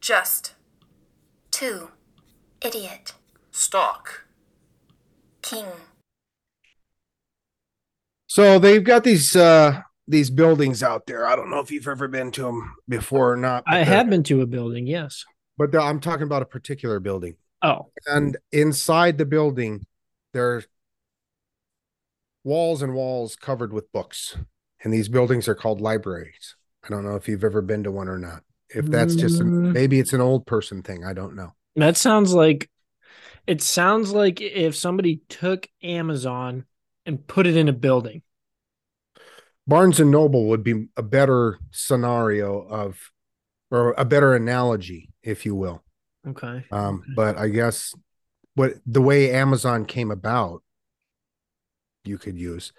Just. 2. Idiot. Stock. King. So they've got these uh these buildings out there. I don't know if you've ever been to them before or not. I have been to a building, yes. but they're- I'm talking about a particular building. Oh, And inside the building, there's walls and walls covered with books. And these buildings are called libraries. I don't know if you've ever been to one or not. If that's just a, Mm. maybe it's an old person thing. I don't know. that sounds like it sounds like if somebody took Amazon and put it in a building. Barnes and Noble would be a better scenario of, or a better analogy, if you will. Okay. Um, but I guess what the way Amazon came about, you could use.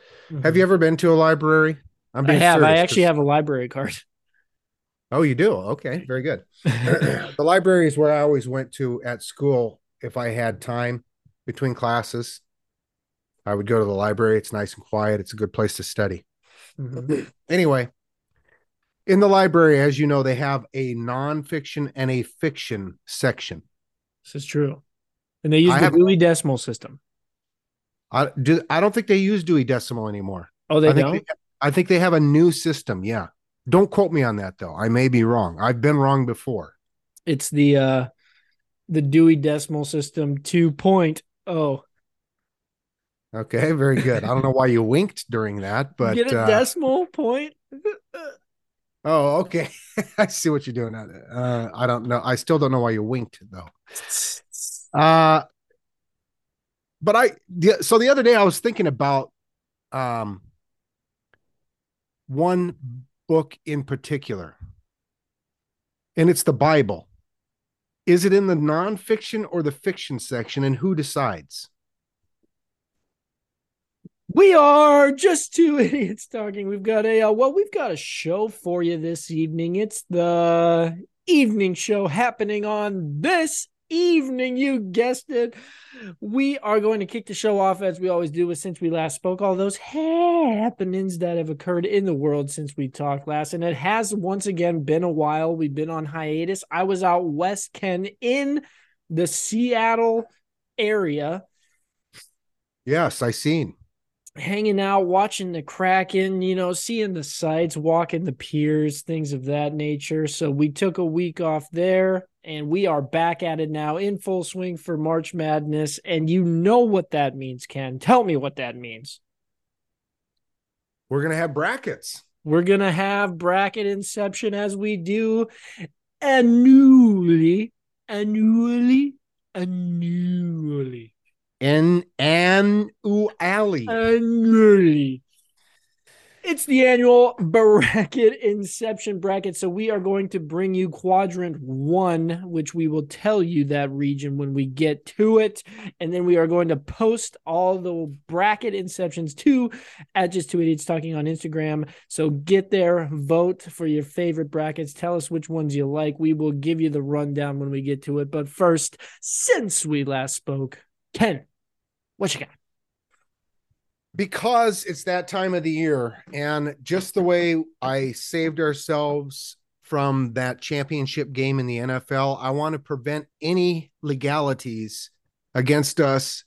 Have you ever been to a library? I'm Mm-hmm. I have. I serious, actually 'cause- have a library card. Oh, you do? Okay, very good. the library is where I always went to at school if I had time between classes. I would go to the library. It's nice and quiet. It's a good place to study. Mhm. Anyway, in the library, as you know, they have a nonfiction and a fiction section. This is true. And they use I the have- Dewey Decimal System. I do. I don't think they use Dewey Decimal anymore. Oh, they I think don't? They, I think they have a new system. Yeah. Don't quote me on that though. I may be wrong. I've been wrong before. It's the uh the Dewey Decimal System oh. 2.0. Okay, very good. I don't know why you winked during that, but Get a uh, decimal point? oh, okay. I see what you're doing. Uh, I don't know. I still don't know why you winked though. Uh but I the, so the other day I was thinking about um one book in particular. And it's the Bible. Is it in the nonfiction or the fiction section and who decides? We are just two idiots talking. We've got a uh, well, we've got a show for you this evening. It's the evening show happening on this evening. You guessed it. We are going to kick the show off as we always do with since we last spoke. All those happenings that have occurred in the world since we talked last, and it has once again been a while. We've been on hiatus. I was out west, Ken, in the Seattle area Yes, I seen. hanging out, watching the Kraken, you know, seeing the sights, walking the piers, things of that nature. So we took a week off there and we are back at it now in full swing for March Madness. And you know what that means, Ken. Tell me what that means. We're gonna have brackets. We're going to have bracket inception as we do annually, annually, annually. An U annually. It's the annual bracket inception bracket. So we are going to bring you quadrant one, which we will tell you that region when we get to it. And then we are going to post all the bracket inceptions to at just two idiots talking on Instagram. So get there, vote for your favorite brackets. Tell us which ones you like. We will give you the rundown when we get to it. But first, since we last spoke, Ken, what you got? Because it's that time of the year and just the way I saved ourselves from that championship game in the NFL, I want to prevent any legalities against us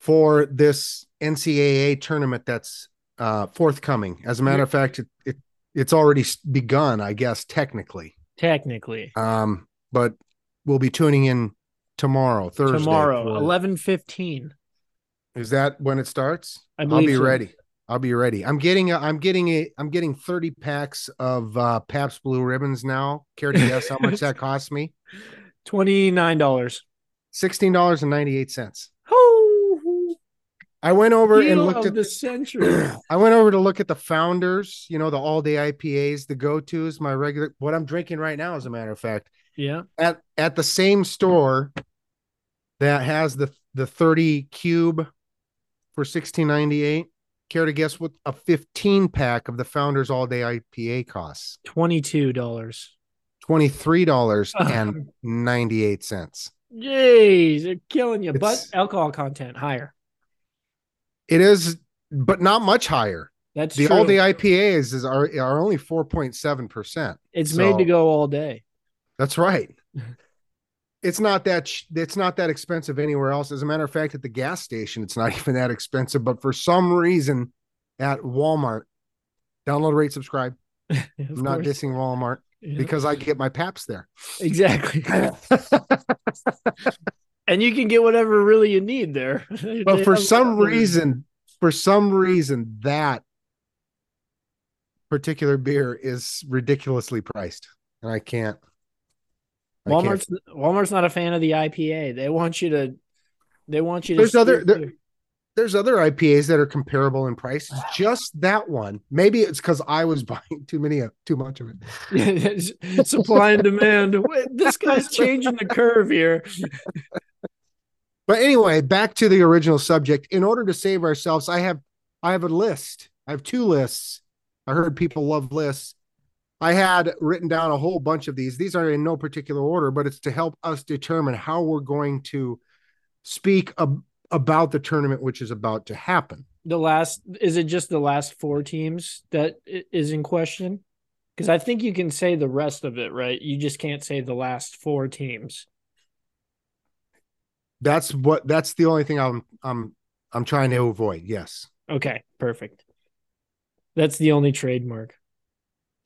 for this NCAA tournament that's uh, forthcoming. As a matter of fact, it, it it's already begun, I guess, technically. Technically. Um, but we'll be tuning in tomorrow, Thursday. tomorrow, eleven fifteen. Is that when it starts? I I'll be so. ready. I'll be ready. I'm getting a, I'm getting a I'm getting 30 packs of uh Pabst Blue Ribbons now. Care to guess how much that cost me? Twenty nine dollars. $16.98. Oh. I went over and looked at the century. I went over to look at the founders, you know, the all day IPAs, the go-tos, my regular what I'm drinking right now, as a matter of fact. yeah, At at the same store that has the the 30 cube for 16.98. Care to guess what a 15 pack of the founders all day IPA costs? twenty two dollars. $23.98. Jeez, they're killing you. But alcohol content higher. It is, but not much higher. That's The true. all day IPAs is are, are only 4.7%. it's made to go all day. That's right. It's not that it's not that expensive anywhere else. As a matter of fact, at the gas station, it's not even that expensive. But for some reason, at Walmart, download, rate, subscribe. I'm not course. dissing Walmart Yeah. because I get my Pabst there. exactly. and you can get whatever really you need there. but for some reason, for some reason, that particular beer is ridiculously priced, and I can't. I can't. Walmart's Walmart's not a fan of the IPA. They want you to they want you to There's other- there- There's other IPAs that are comparable in price. Just that one. Maybe it's because I was buying too many, of too much of it. supply and demand. This guy's changing the curve here. But anyway, back to the original subject. In order to save ourselves, I have I have a list. I have two lists. I heard people love lists. I had written down a whole bunch of these. These are in no particular order, but it's to help us determine how we're going to speak ab- about the tournament which is about to happen. The last is it just the last four teams that is in question? Because I think you can say the rest of it, right? You just can't say the last four teams. That's what that's the only thing I'm I'm I'm trying to avoid. Yes. Okay, perfect. That's the only trademark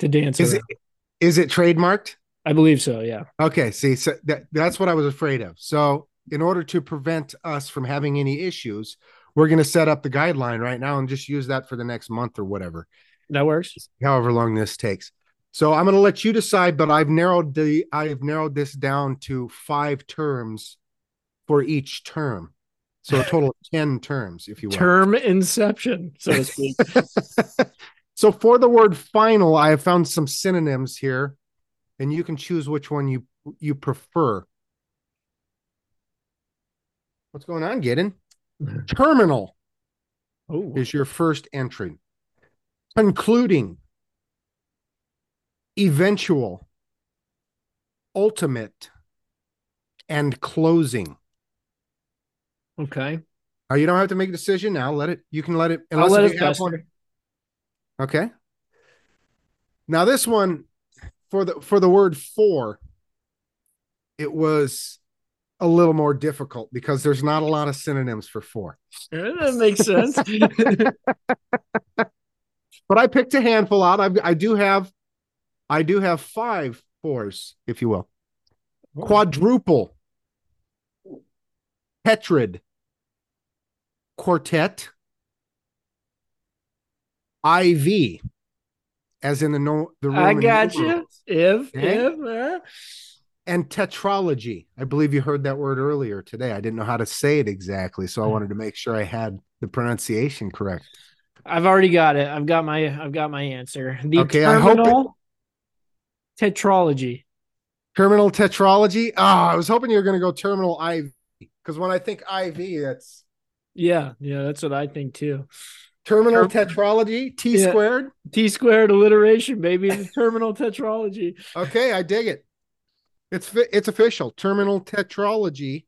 to dance Is around. it is it trademarked? I believe so. Yeah. Okay, see, so that, that's what I was afraid of. So, in order to prevent us from having any issues, we're going to set up the guideline right now and just use that for the next month or whatever, That works. however long this takes. So, I'm going to let you decide, but I've narrowed the I've narrowed this down to five terms for each term. So, a total of 10 terms, if you will. Term inception, so to speak. so, for the word final, I have found some synonyms here, and you can choose which one you you prefer. What's going on, Gideon? Terminal oh, is your first entry. Concluding, eventual, ultimate, and closing. okay. Oh, you don't have to make a decision now. Let it. You can let it. I'll let it have one-. Okay. Now this one for the for the word for it was a little more difficult because there's not a lot of synonyms for four. That makes sense. But I picked a handful out. I I do have I do have five fours, if you will. Oh. Quadruple. tetrad, Quartet. IV. As in the no the I got numerals. you. If Okay. if uh, and tetralogy. I believe you heard that word earlier today. I didn't know how to say it exactly, so I Hmm. wanted to make sure I had the pronunciation correct. I've already got it. I've got my I've got my answer. The Okay, I hope it- terminal tetralogy. Terminal tetralogy. Ah, I was hoping you were going to go terminal IV because when I think IV, that's Yeah, yeah, that's what I think too. Terminal Term- tetralogy. T Yeah. squared. T squared alliteration, baby. The terminal tetralogy. Okay, I dig it. It's it's official. Terminal tetralogy.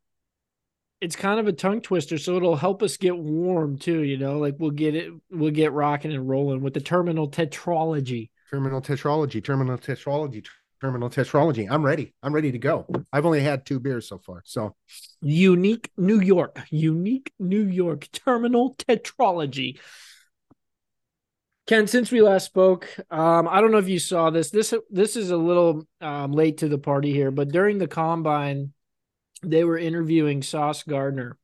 It's kind of a tongue twister, so it'll help us get warm too. You know, like we'll get it, we'll get rocking and rolling with the terminal tetralogy. Terminal tetralogy. Terminal tetralogy. Terminal tetralogy. I'm ready. I'm ready to go. I've only had two beers so far, so Unique New York, unique New York terminal tetralogy. Ken, since we last spoke, um, I don't know if you saw this. This this is a little um, late to the party here, but during the combine, they were interviewing Sauce Gardner,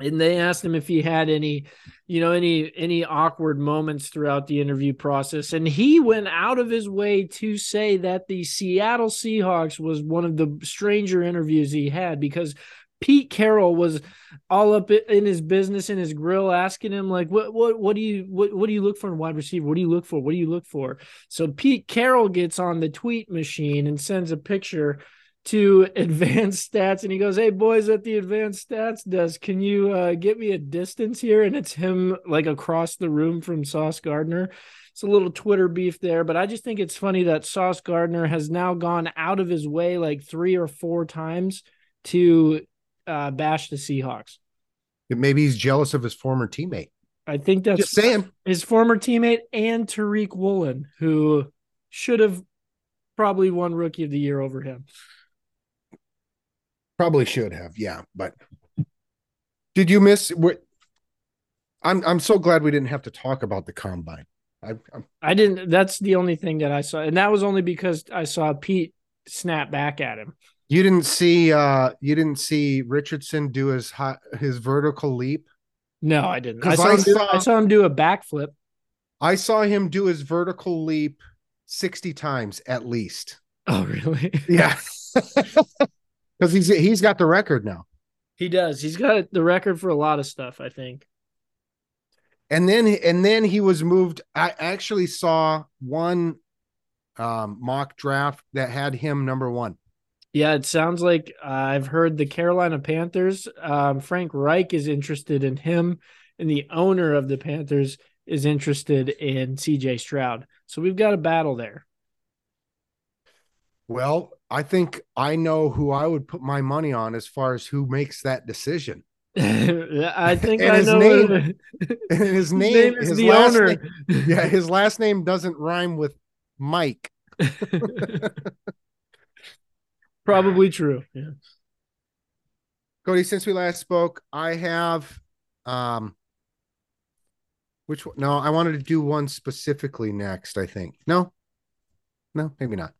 and they asked him if he had any, you know, any any awkward moments throughout the interview process, and he went out of his way to say that the Seattle Seahawks was one of the stranger interviews he had because Pete Carroll was all up in his business in his grill asking him like what what what do you what what do you look for in wide receiver? What do you look for? What do you look for? So Pete Carroll gets on the tweet machine and sends a picture to advanced stats and he goes hey boys at the advanced stats desk can you uh, get me a distance here and it's him like across the room from Sauce Gardner it's a little Twitter beef there, but I just think it's funny that Sauce Gardner has now gone out of his way like three or four times to uh, bash the Seahawks. maybe he's jealous of his former teammate. I think that's Just saying. his former teammate and Tariq Woolen, who should have probably won rookie of the year over him. Probably should have, yeah. But did you miss? What? I'm I'm so glad we didn't have to talk about the combine. I, I'm, I didn't. That's the only thing that I saw, and that was only because I saw Pete snap back at him. you didn't see uh you didn't see Richardson do his hot, his vertical leap. No, I didn't. I saw, I do, saw- I saw him do a backflip. I saw him do his vertical leap 60 times at least. Oh, really? Yeah. Because he's he's got the record now. he does. He's got the record for a lot of stuff. I think. And then and then he was moved. I actually saw one um mock draft that had him number one. Yeah, it sounds like uh, I've heard the Carolina Panthers. Um, Frank Reich is interested in him, and the owner of the Panthers is interested in CJ Stroud. So we've got a battle there. Well, I think I know who I would put my money on as far as who makes that decision. I think And I his know name- his name, name is his the last owner. name- yeah, his last name doesn't rhyme with Mike. Probably true. Yeah. Cody, since we last spoke, I have um which one? No, I wanted to do one specifically next, I think. No. No, maybe not.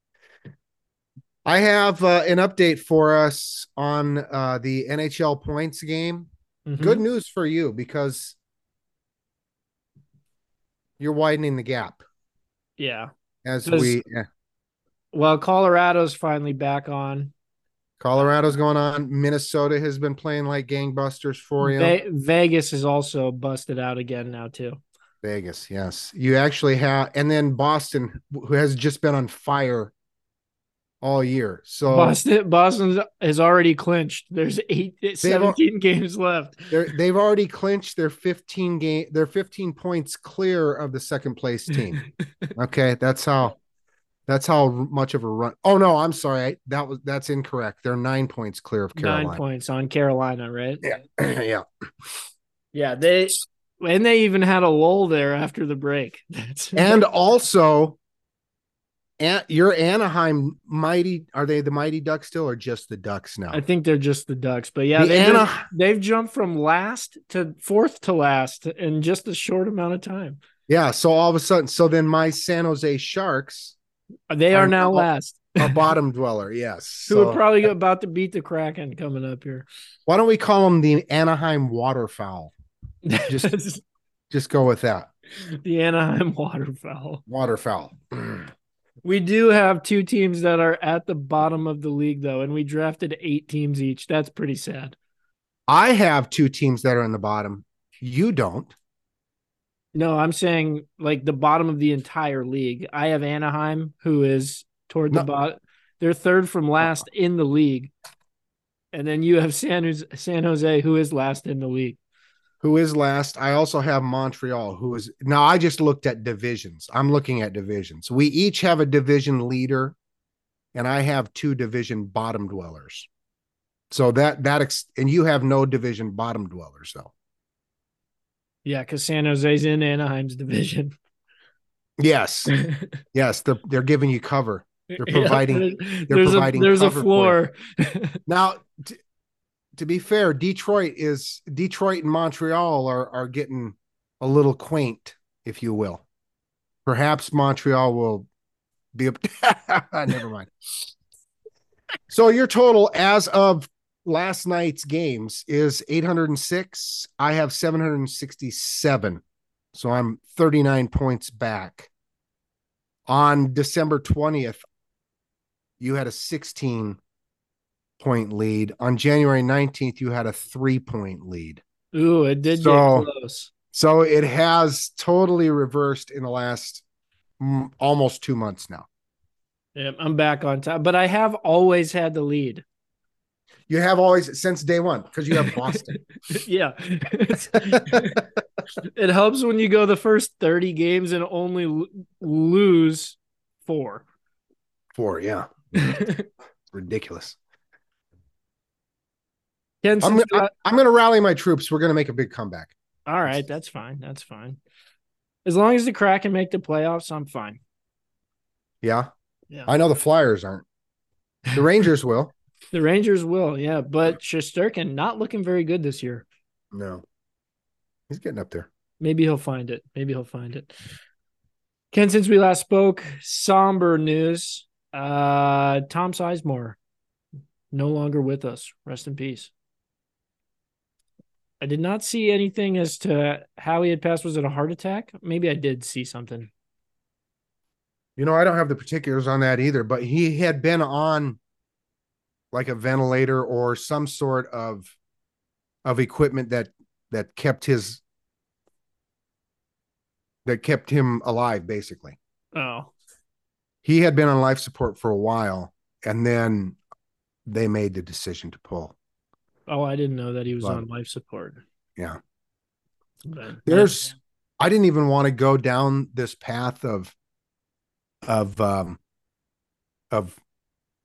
I have uh, an update for us on uh the NHL points game. Mhm. Good news for you because you're widening the gap Yeah. as we yeah. Well, Colorado's finally back on. Colorado's going on. Minnesota has been playing like gangbusters for you. Ve- Vegas is also busted out again now too. Vegas, yes. You actually have, and then Boston, who has just been on fire all year. So Boston Boston has already clinched. There's eight, al- 17 games left. they've already clinched their 15 game, they're 15 points clear of the second place team. Okay, that's how, that's how much of a run. Oh no, I'm sorry, I, that was that's incorrect. They're nine points clear of Carolina. Nine points on Carolina, right? Yeah, yeah. Yeah, they and they even had a lull there after the break. That's And also, An- your Anaheim mighty are they the mighty Ducks still or just the Ducks now? I think they're just the Ducks, but yeah, The they Ana- they've jumped from last to fourth to last in just a short amount of time. Yeah. So all of a sudden, so then my San Jose Sharks They are I'm- now I'll- last. a bottom dweller. Yes. Who So are probably about to beat the Kraken coming up here. why don't we call them the Anaheim waterfowl? Just Just go with that. the Anaheim Waterfowl. Waterfowl. We do have two teams that are at the bottom of the league, though, and we drafted eight teams each. That's pretty sad. I have two teams that are in the bottom. You don't. No, I'm saying like the bottom of the entire league. I have Anaheim, who is toward the No. bottom. They're third from uh-huh. last in the league. And then you have San Jose, San Jose, who is last in the league. Who is last? I also have Montreal, who is now. I just looked at divisions. I'm looking at divisions. We each have a division leader, and I have two division bottom dwellers. So that that ex- and you have no division bottom dwellers though. Yeah, because San Jose's in Anaheim's division. Yes, yes, they're they're giving you cover. They're providing- there's providing a there's a floor. Now, t- to be fair, Detroit is Detroit and Montreal are are getting a little quaint, if you will. Perhaps Montreal will be. Never mind. So your total as of last night's games is 806. I have 767. So I'm 39 points back. On December 20th, you had a 16 point lead. On January 19th, you had a three point lead. Ooh, it did So- get close. So it has totally reversed in the last mm, almost two months now. Yep, I'm back on top, but I have always had the lead. You have always since day one because you have Boston. yeah. it helps when you go the first 30 games and only lo- lose four. Four, yeah. Ridiculous. I'm, you- I- I'm going to rally my troops. We're going to make a big comeback. all right, that's fine. That's fine. As long as the Kraken make the playoffs, I'm fine. Yeah. Yeah. I know the Flyers aren't. The Rangers will. The Rangers will, yeah, but Shesterkin not looking very good this year. No. He's getting up there. Maybe he'll find it. Maybe he'll find it. Ken, since we last spoke, somber news. Uh Tom Sizemore no longer with us. Rest in peace. I did not see anything as to how he had passed. Was it a heart attack? Maybe I did see something. You know, I don't have the particulars on that either, but he had been on like a ventilator or some sort of of equipment that that kept his that kept him alive basically. Oh. He had been on life support for a while and then they made the decision to pull. Oh, I didn't know that he was But- on life support. Yeah. But, There's I didn't even want to go down this path of of um of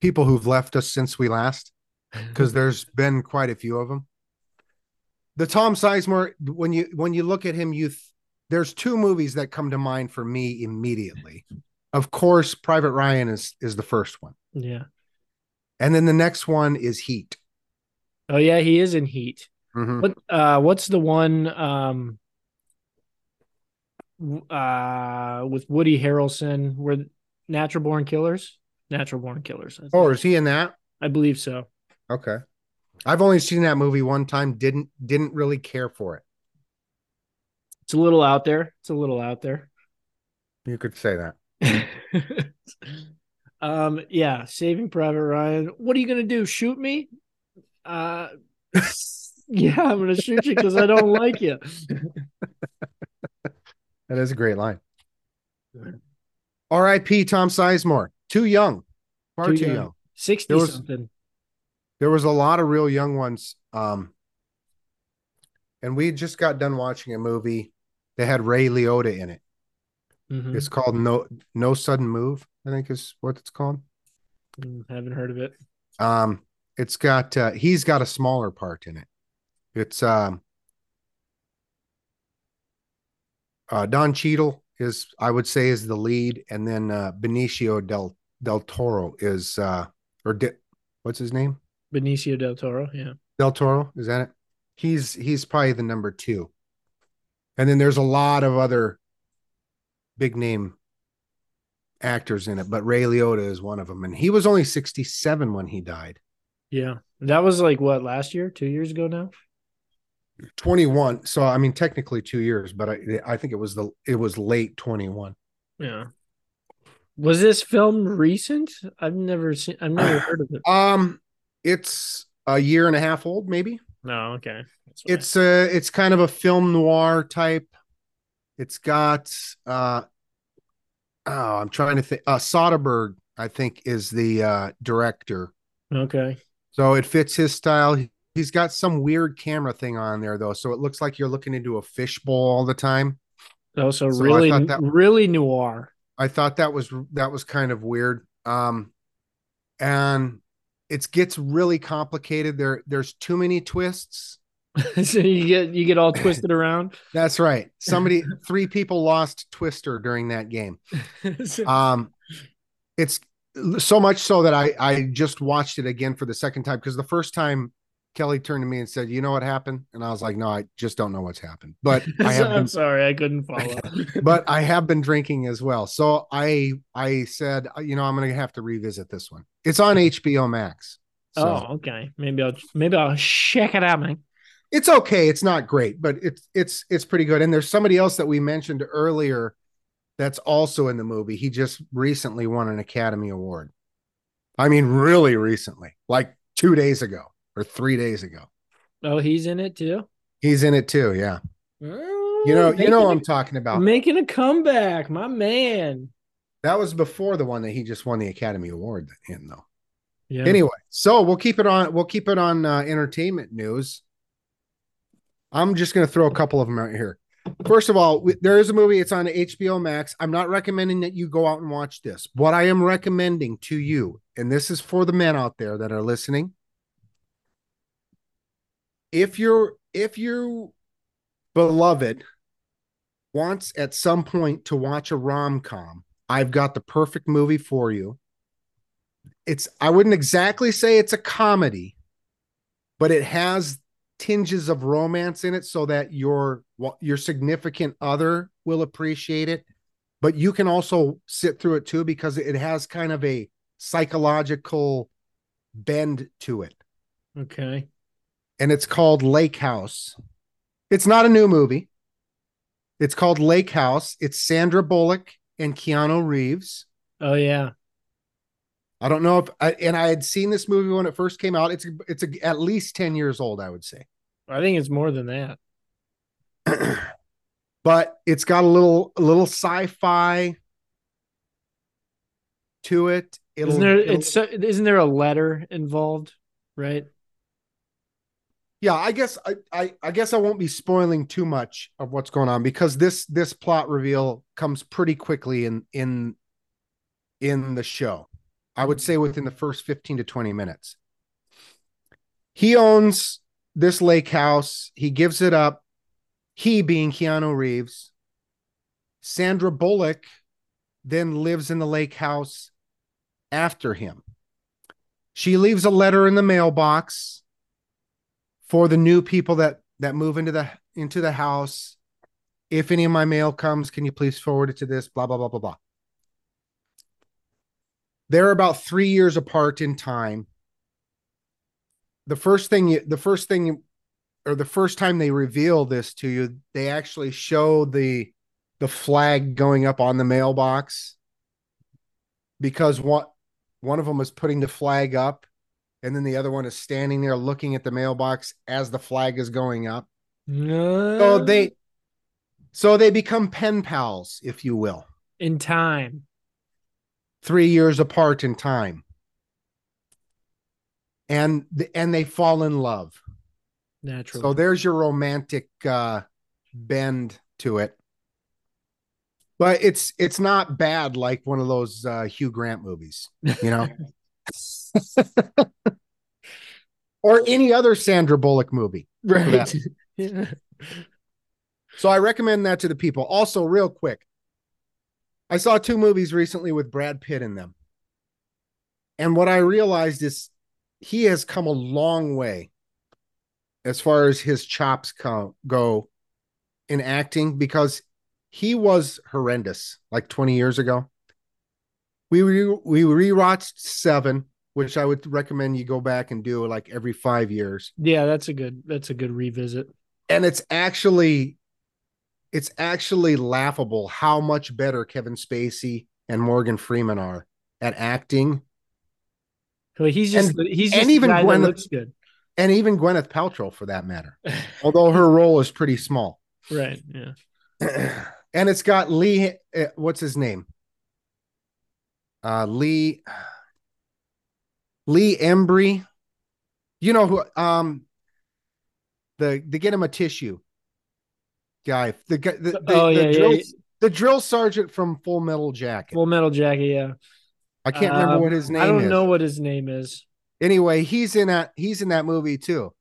people who've left us since we last because there's been quite a few of them. The Tom Sizemore, when you when you look at him, you th- there's two movies that come to mind for me immediately. Of course, Private Ryan is is the first one, yeah. and then the next one is Heat. Oh yeah, he is in Heat. Mhm. What uh what's the one um uh with Woody Harrelson where Natural Born Killers? Natural Born Killers. Oh, is he in that? I believe so. Okay, I've only seen that movie one time. Didn't didn't really care for it. It's a little out there. It's a little out there. You could say that. um yeah, Saving Private Ryan. What are you going to do? Shoot me? Uh yeah, I'm going to shoot you cuz I don't like you. That is a great line. R.I.P. Tom Sizemore. Too young, far Too too, young. young. 60 There was- something. there was a lot of real young ones um and we just got done watching a movie that had ray liotta in it Mhm. it's called no no sudden move i think is what it's called Mm, haven't heard of it. um it's got uh he's got a smaller part in it it's um uh don Cheadle is i would say is the lead and then uh benicio del del toro is uh or di- what's his name Benicio del Toro, yeah. Del Toro, is that it? He's he's probably the number two. And then there's a lot of other big name actors in it, but Ray Liotta is one of them. And he was only 67 when he died. Yeah. That was like what last year, two years ago now? 21. So I mean technically two years, but I I think it was the it was late 21. Yeah. Was this film recent? I've never seen I've never heard of it. Um it's a year and a half old, maybe. No, okay. What I- It's uh it's kind of a film noir type. It's got uh oh, I'm trying to think. Uh Soderbergh, I think, is the uh director. okay. So it fits his style. He- He's got some weird camera thing on there though, so it looks like you're looking into a fishbowl all the time. Also So I really that- really noir. I thought that was that was kind of weird. Um and it gets really complicated. There there's too many twists. so you get you get all twisted around. That's right. Somebody three people lost Twister during that game. um it's so much so that i i just watched it again for the second time because the first time kelly turned to me and said you know what happened and i was like no i just don't know what's happened but i have I'm been sorry, I couldn't follow. but i have been drinking as well so i i said uh, you know i'm gonna have to revisit this one it's on hbo max so oh, okay. Maybe I'll maybe I'll check it out, man. it's okay it's not great but it's it's it's pretty good and there's somebody else that we mentioned earlier that's also in the movie. He just recently won an academy award. I mean really recently like two days ago or three days ago. Oh, he's in it too. he's in it too yeah. Oh, you know you know what i'm talking about. making a comeback, my man. that was before the one that he just won the academy award in though. Yeah. anyway so we'll keep it on we'll keep it on uh, entertainment news. I'm just going to throw a couple of them out here first of all there is a movie it's on hbo max. I'm not recommending that you go out and watch this. What i am recommending to you and this is for the men out there that are listening if you're if your beloved wants at some point to watch a rom-com i've got the perfect movie for you. It's I wouldn't exactly say it's a comedy, but it has tinges of romance in it so that your your significant other will appreciate it but you can also sit through it too because it has kind of a psychological bend to it Okay. and it's called Lake House. It's not a new movie. It's called Lake House. It's Sandra Bullock and Keanu Reeves. Oh yeah. I don't know if I, and I had seen this movie when it first came out. It's it's a, at least 10 years old, I would say. I think it's more than that. but it's got a little a little sci-fi to it. It'll, Isn't there it's so, isn't there a letter involved, right? yeah, I guess I, I I guess I won't be spoiling too much of what's going on because this this plot reveal comes pretty quickly in in in the show. I would say within the first 15 to 20 minutes. He owns this lake house. He gives it up. He being Keanu Reeves. Sandra Bullock then lives in the lake house after him. She leaves a letter in the mailbox for the new people that that move into the into the house. If any of my mail comes, can you please forward it to this? Blah blah blah blah blah. They're about three years apart in time. The first thing you, the first thing you, or the first time they reveal this to you, they actually show the the flag going up on the mailbox because one one of them is putting the flag up and then the other one is standing there looking at the mailbox as the flag is going up. No. So they so they become pen pals, if you will, in time. Three years apart in time. And the, and they fall in love. Naturally. So there's your romantic uh bend to it. But it's it's not bad like one of those uh Hugh Grant movies, you know. or any other Sandra Bullock movie. right. yeah. So I recommend that to the people. Also, real quick, I saw two movies recently with Brad Pitt in them. And what I realized is he has come a long way as far as his chops co- go in acting because he was horrendous like 20 years ago. We re- we rewatched 7, which I would recommend you go back and do like every 5 years Yeah, that's a good that's a good revisit. and it's actually it's actually laughable how much better Kevin Spacey and Morgan Freeman are at acting Like, He's just And- he's and even Gwyneth- looks good. and even Gwyneth Paltrow for that matter although her role is pretty small Right. Yeah. and it's got Lee uh, what's his name uh Lee Lee Ermey you know who um the the get him a tissue guy the guy the, the, Oh, the yeah, drill, yeah. the drill sergeant from Full Metal Jacket Full Metal Jacket. Yeah. I can't remember Um, what his name I don't is. know what his name is. Anyway, he's in that he's in that movie too.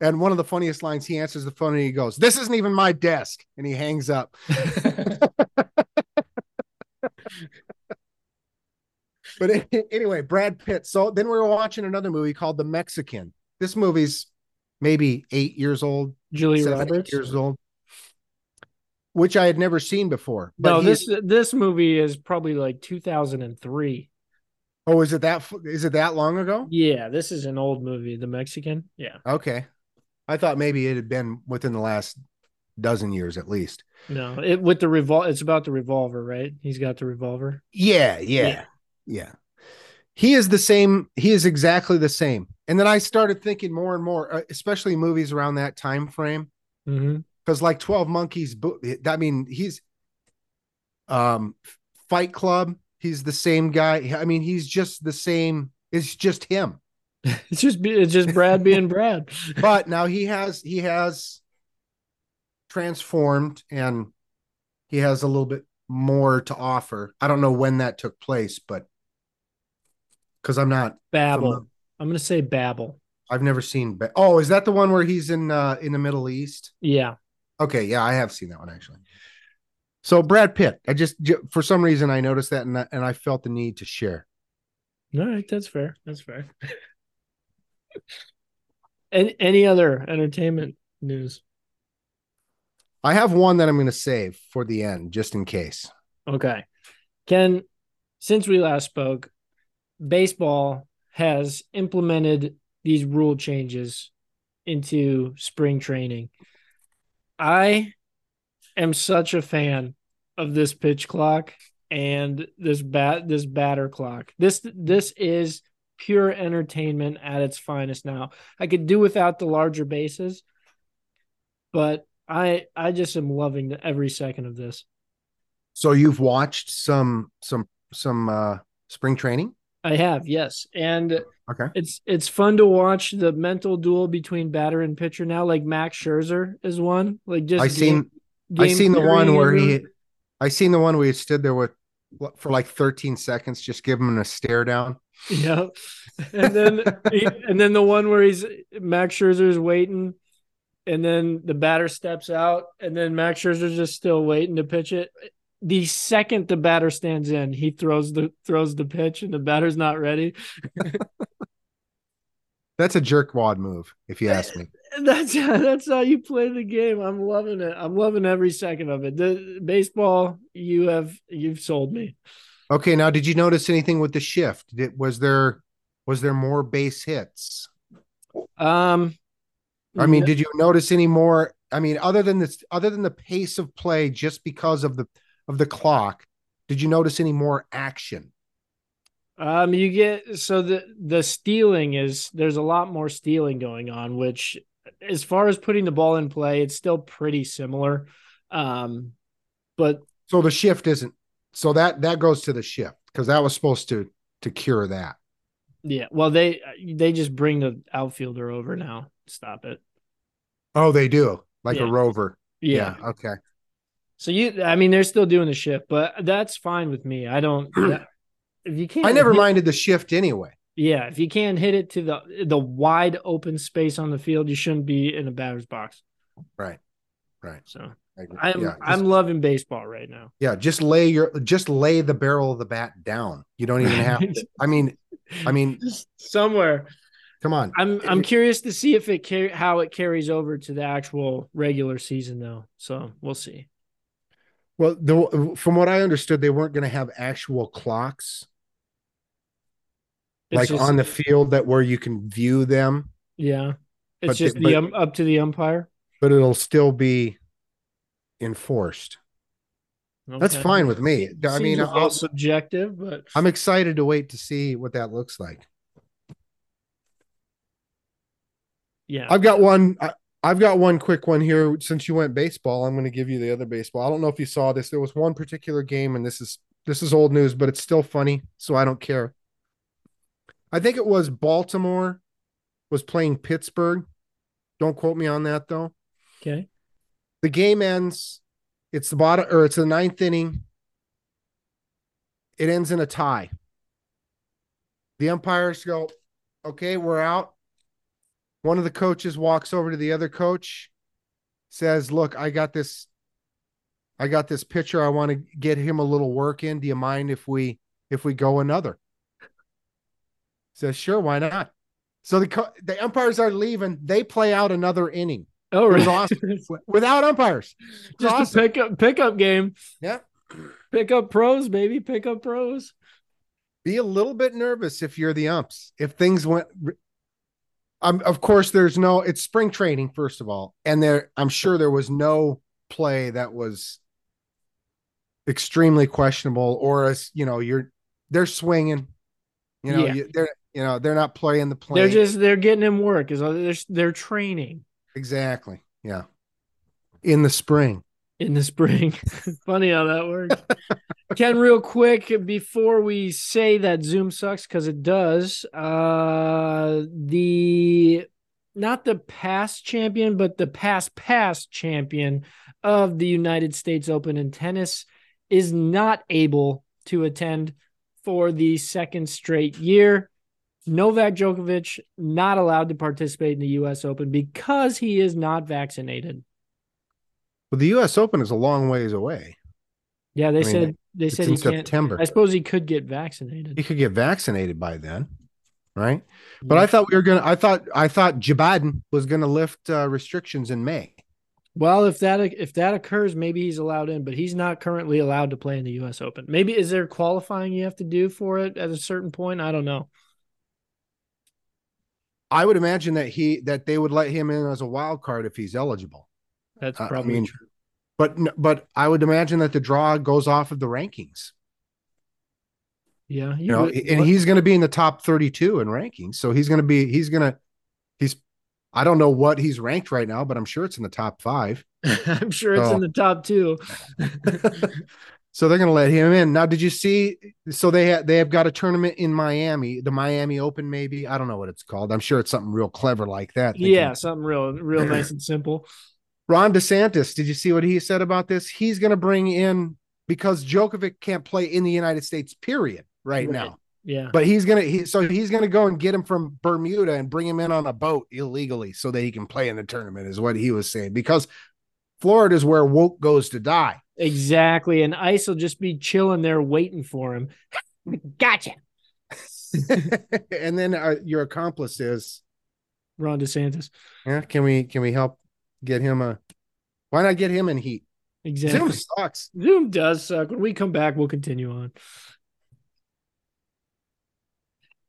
And one of the funniest lines, he answers the phone and he goes, "This isn't even my desk," and he hangs up. But anyway, Brad Pitt. So then we were watching another movie called The Mexican. This movie's maybe eight years old, Julia seven, eight Roberts. years old, which I had never seen before. But No, this this movie is probably like 2003. oh, is it that is it that long ago? Yeah, this is an old movie, The Mexican. Yeah. Okay, I thought maybe it had been within the last dozen years at least. No, it with the revolver. it's about the revolver, right? He's got the revolver. Yeah, yeah, yeah. He is the same. He is exactly the same. And then I started thinking more and more, uh, especially movies around that time frame, Mm-hmm. Because like Twelve Monkeys. bo- I mean, he's um Fight Club. He's the same guy. I mean, he's just the same. It's just him. It's just it's just Brad being Brad. But now he has he has transformed and he has a little bit more to offer. I don't know when that took place, but because I'm not Babel. From I'm gonna say Babel. I've never seen. Ba- oh, is that the one where he's in uh in the Middle East? Yeah. Okay, yeah, I have seen that one actually. So Brad Pitt, I just j- for some reason I noticed that and I, and I felt the need to share. All right, that's fair. That's fair. any, any other entertainment news? I have one that I'm going to save for the end, just in case. Okay. Ken, since we last spoke, baseball has implemented these rule changes into spring training. I am such a fan of this pitch clock and this bat this batter clock. This this is pure entertainment at its finest now. I could do without the larger bases, but I I just am loving every second of this. So you've watched some some some uh spring training? I have, yes. And Okay. it's it's fun to watch the mental duel between batter and pitcher now. Like Max Scherzer is one. Like just I seen I game seen the one where he I seen the one where he stood there with for like 13 seconds, just give him a stare down. Yeah. And then he- and then the one where he's Max Scherzer's waiting and then the batter steps out and then Max Scherzer's just still waiting to pitch it. The second the batter stands in, he throws the throws the pitch and the batter's not ready. That's a jerkwad move, if you ask me. That's that's how you play the game. I'm loving it. I'm loving every second of it. The baseball, you have you've sold me. Okay, now did you notice anything with the shift? Did, was there was there more base hits? Um I mean, did you notice any more? I mean, other than this, other than the pace of play, just because of the of the clock, did you notice any more action? Um, you get so the the stealing is there's a lot more stealing going on, which as far as putting the ball in play, it's still pretty similar. Um, but So the shift isn't. So that that goes to the shift because that was supposed to to cure that. yeah, well they they just bring the outfielder over now. Stop it. Oh, they do like Yeah. a rover. Yeah. Okay. So you, I mean, they're still doing the shift, but that's fine with me. I don't. that- if you can't, I never hit- minded the shift anyway. Yeah, if you can't hit it to the the wide open space on the field, you shouldn't be in a batter's box. Right. Right. So. I'm yeah, just, I'm loving baseball right now. yeah, just lay your just lay the barrel of the bat down. You don't even have to. I mean, I mean, Just somewhere. come on. I'm I'm curious to see if it car- how it carries over to the actual regular season though. So we'll see. Well, the, from what I understood, they weren't going to have actual clocks It's like just- on the field that where you can view them, yeah, it's but just the- but- um, up to the umpire. but it'll still be enforced. That's fine with me. I mean, a little I'll, subjective, but I'm excited to wait to see what that looks like. yeah, I've got one. I, I've got one quick one here. Since you went baseball, I'm going to give you the other baseball. I don't know if you saw this. There was one particular game, and this is this is old news, but it's still funny, so I don't care. I think it was Baltimore was playing Pittsburgh. Don't quote me on that though. okay. The game ends. It's the bottom, or it's the ninth inning. It ends in a tie. The umpires go, "Okay, we're out." One of the coaches walks over to the other coach, says, "Look, I got this. I got this pitcher. I want to get him a little work in. Do you mind if we if we go another?" Says, "Sure, why not?" So the the umpires are leaving. They play out another inning Oh, really? awesome. without umpires. Just awesome. a pickup pickup game. Yeah. Pickup pros, baby. Pickup pros. be a little bit nervous if you're the umps. If things went, um, of course, there's no. It's spring training, first of all, and there. I'm sure there was no play that was extremely questionable, or as you know, you're they're swinging. You know, Yeah. you, they're you know they're not playing the play. They're just they're getting him work. Is they're they're training exactly yeah. In the spring, in the spring. Funny how that works. Ken, real quick before we say that Zoom sucks because it does. Uh, the not the past champion, but the past past champion of the United States Open in tennis is not able to attend for the second straight year. Novak Djokovic not allowed to participate in the U.S. Open because he is not vaccinated. but the U.S. Open is a long ways away. Yeah, they I mean, said they said in. September. I suppose he could get vaccinated. He could get vaccinated by then, right? But Yeah. I thought we were gonna. I thought I thought Joe Biden was gonna lift uh, restrictions in May. Well, if that if that occurs, maybe he's allowed in, but he's not currently allowed to play in the U.S. Open. Maybe is there qualifying you have to do for it at a certain point? I don't know. I would imagine that he that they would let him in as a wild card if he's eligible. That's Uh, I probably mean, true. But but I would imagine that the draw goes off of the rankings. Yeah, You know, and he's going to be in the top 32 in rankings. So he's going to be he's going to he's I don't know what he's ranked right now, but I'm sure it's in the top 5. I'm sure it's in the top two. so they're going to let him in. Now, did you see so they ha- they have got a tournament in Miami, the Miami Open maybe. I don't know what it's called. I'm sure it's something real clever like that. thinking- yeah, something real, real nice and simple. Ron DeSantis, did you see what he said about this? He's going to bring in because Djokovic can't play in the United States, period, right, Right. now. Yeah, But he's gonna he so he's gonna go and get him from Bermuda and bring him in on a boat illegally so that he can play in the tournament, is what he was saying. Because Florida is where woke goes to die. Exactly. And Ice will just be chilling there waiting for him. gotcha, and then uh, your accomplice is, Ron DeSantis. yeah, can we can we help get him a? Why not get him in heat? Exactly. Zoom sucks. Zoom does suck. When we come back, we'll continue on.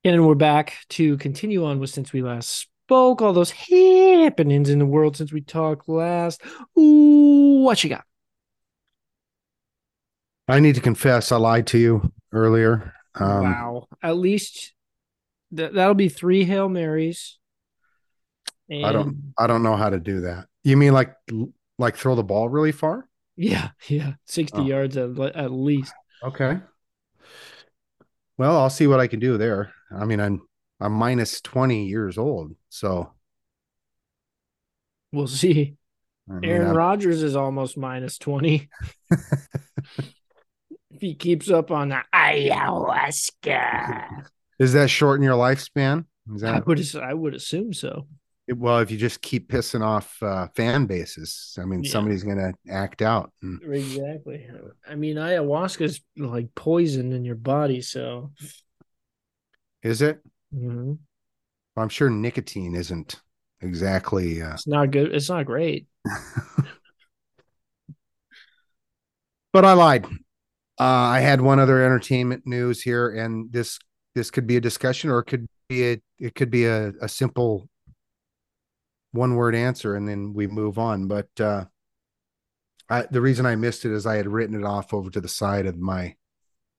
And we're back to continue on with since we last spoke, all those happenings in the world since we talked last. Ooh, what you got? I need to confess, I lied to you earlier. Um, wow. At least th- that'll be three Hail Marys. And I don't I don't know how to do that. You mean like like throw the ball really far? yeah, yeah. 60 Oh. yards at, at least. Okay. Well, I'll see what I can do there. I mean, I'm I'm minus 20 years old, so We'll see. I mean, Aaron Rodgers is almost minus 20. if he keeps up on the ayahuasca. is that shorten your lifespan? Is I would I would assume so. well? If you just keep pissing off uh, fan bases, I mean, Yeah. somebody's gonna act out. And- Exactly. I mean, ayahuasca's like poison in your body, so Is it? Mhm. I'm sure nicotine isn't exactly. Uh, it's not good. It's not great. but I lied. Uh, I had one other entertainment news here, and this this could be a discussion, or it could be a it could be a, a simple one word answer, and then we move on. But uh, I, the reason I missed it is I had written it off over to the side of my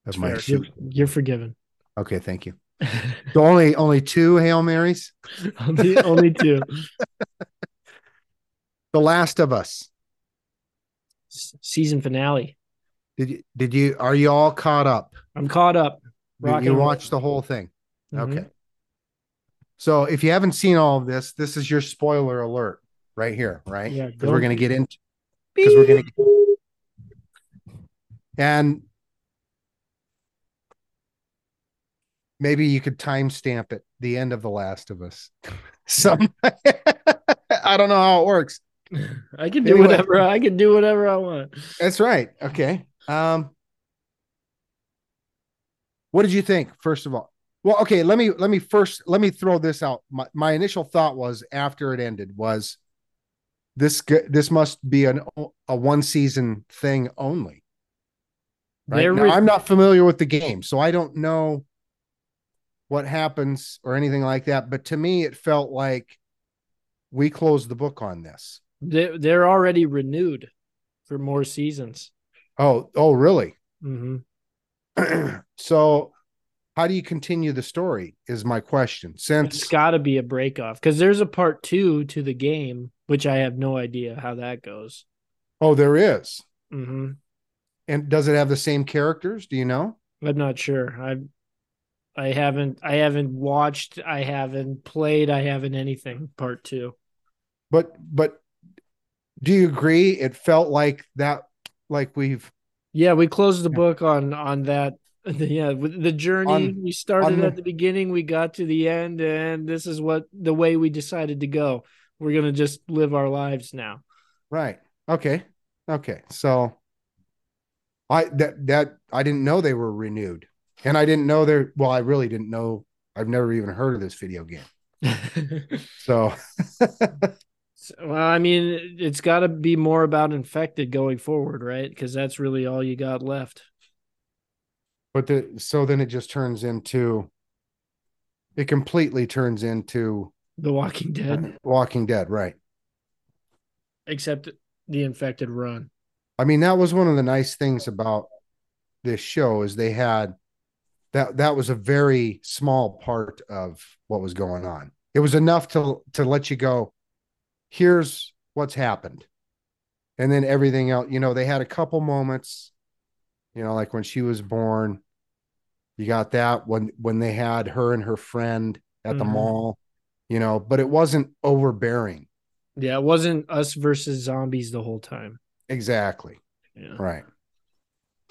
of my. You're, you're forgiven. Okay, thank you. So only only two hail marys. only, only two. The Last of Us. S- Season finale. Did you did you are you all caught up? I'm caught up. You- Rock you and watched the whole thing. Mhm. Okay. So if you haven't seen all of this, this is your spoiler alert right here, right? Yeah, Because go. we're going to get into because we're going to and maybe you could timestamp it the end of the last of us. Some I don't know how it works. I can do Anyway. whatever I can do whatever I want. That's right. Okay. Um what did you think first of all? Well, okay, let me let me first let me throw this out. My my initial thought was after it ended was this this must be an a one season thing only. Right? There Now, I'm not familiar with the game, so I don't know what happens or anything like that, but to me it felt like we closed the book on this. They they're already renewed for more seasons. Oh, oh really? hmm so how do you continue the story is my question Since it's got to be a break off because there's a part two to the game, which I have no idea how that goes. oh there is Mm-hmm. and does it have the same characters do you know I'm not sure. I I haven't I haven't watched. I haven't played. I haven't anything. Part two. but but do you agree it felt like that like we've Yeah, we closed the book on on that. Yeah, with the journey On- we started the- at the beginning, we got to the end, and this is what the way we decided to go. We're gonna just live our lives now. right okay okay so I that that I didn't know they were renewed, and I didn't know they're. Well, I really didn't know. I've never even heard of this video game. So, well, I mean, it's got to be more about infected going forward, right? Because that's really all you got left. but the so then it just turns into it completely turns into The Walking Dead, Walking Dead, right? except the infected run. I mean, that was one of the nice things about this show is they had that that was a very small part of what was going on. It was enough to to let you go, here's what's happened. And then everything else, you know, they had a couple moments, you know, like when she was born. You got that when when they had her and her friend at the Mhm. mall, you know, but it wasn't overbearing. Yeah, it wasn't us versus zombies the whole time. Exactly. Yeah. Right.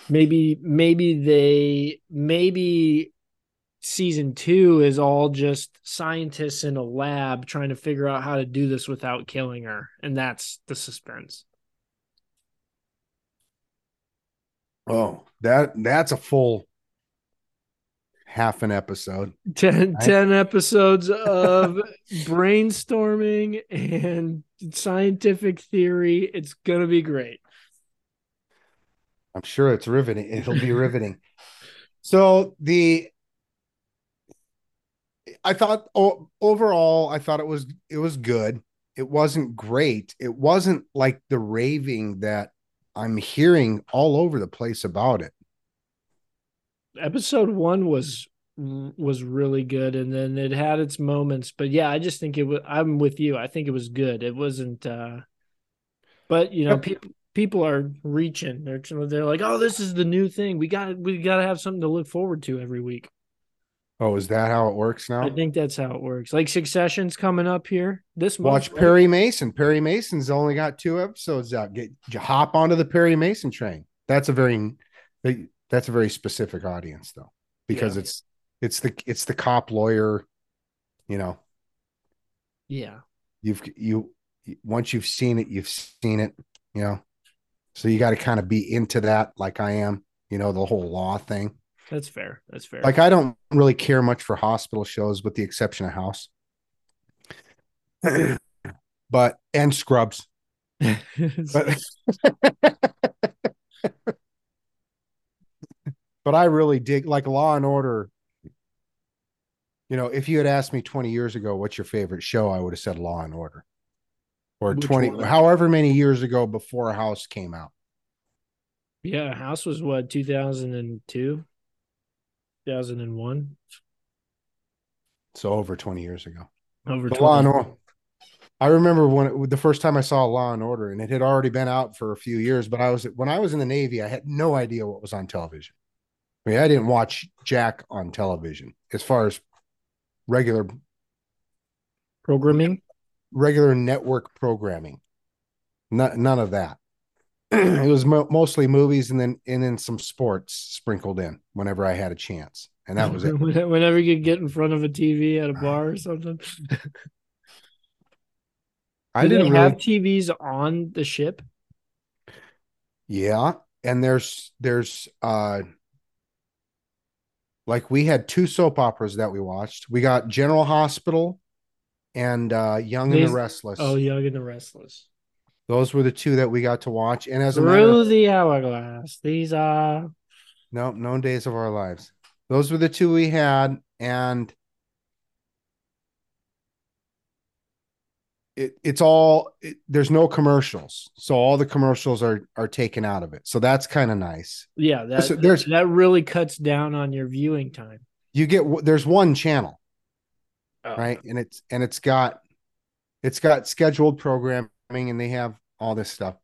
Maybe, maybe they, maybe season two is all just scientists in a lab trying to figure out how to do this without killing her. And that's the suspense. Oh, that that's a full half an episode. 10, Right. 10 episodes of brainstorming and scientific theory. It's going to be great. I'm sure it's riveting. It'll be riveting. So the I thought overall, I thought it was it was good. It wasn't great. It wasn't like the raving that I'm hearing all over the place about it. episode one was was really good and then it had its moments but yeah i just think it was i'm with you i think it was good it wasn't uh but you know people people are reaching they're they're like oh this is the new thing we got we got to have something to look forward to every week Oh, is that how it works now? i think that's how it works like succession's coming up here this month Watch right? Perry Mason. Perry Mason's only got two episodes out. Get you hop onto the Perry Mason train. That's a very uh, that's a very specific audience though, because Yeah. it's it's the it's the cop lawyer. You know, yeah you've you once you've seen it, you've seen it. You know, so you got to kind of be into that, like I am. You know, the whole law thing. That's fair that's fair Like I don't really care much for hospital shows, with the exception of House. but and Scrubs. but but I really dig like Law and Order. You know, if you had asked me 20 years ago what's your favorite show, I would have said Law and Order. Or Which 20 one? however many years ago before House came out. yeah house was what 2002 2001 So over 20 years ago. over But Law and 20 Order. I remember when it, the first time I saw Law and Order, and it had already been out for a few years. But I was when I was in the Navy, I had no idea what was on television. I mean, I didn't watch Jack on television as far as regular programming regular network programming. None, none of that. it was mo- mostly movies and then and then some sports sprinkled in whenever I had a chance, and that was it. Whenever you could get in front of a TV at a bar or something. I they didn't have really, TVs on the ship? yeah. And there's there's uh like we had two soap operas that we watched. We got General Hospital and uh Young and the Restless. Oh, Young and the Restless. Those were the two that we got to watch. And as Through of, the hourglass. These are no, known days of our lives. Those were the two we had, and it, it's all it, there's no commercials, so all the commercials are are taken out of it. So that's kind of nice. yeah, that So there's- that really cuts down on your viewing time. You get there's one channel, Oh. right, and it's and it's got it's got scheduled programming, and they have all this stuff.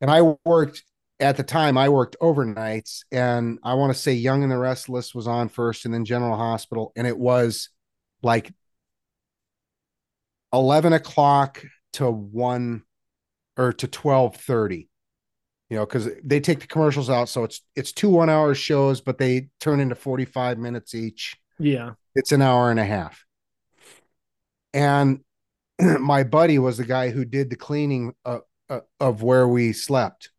And I worked at the time. I worked overnights, and I want to say Young and the Restless was on first, and then General Hospital, and it was like 11 o'clock to 1 or to 12:30 you know cuz they take the commercials out so it's it's two 1 hour shows but they turn into 45 minutes each Yeah. it's an hour and a half and my buddy was the guy who did the cleaning of, of where we slept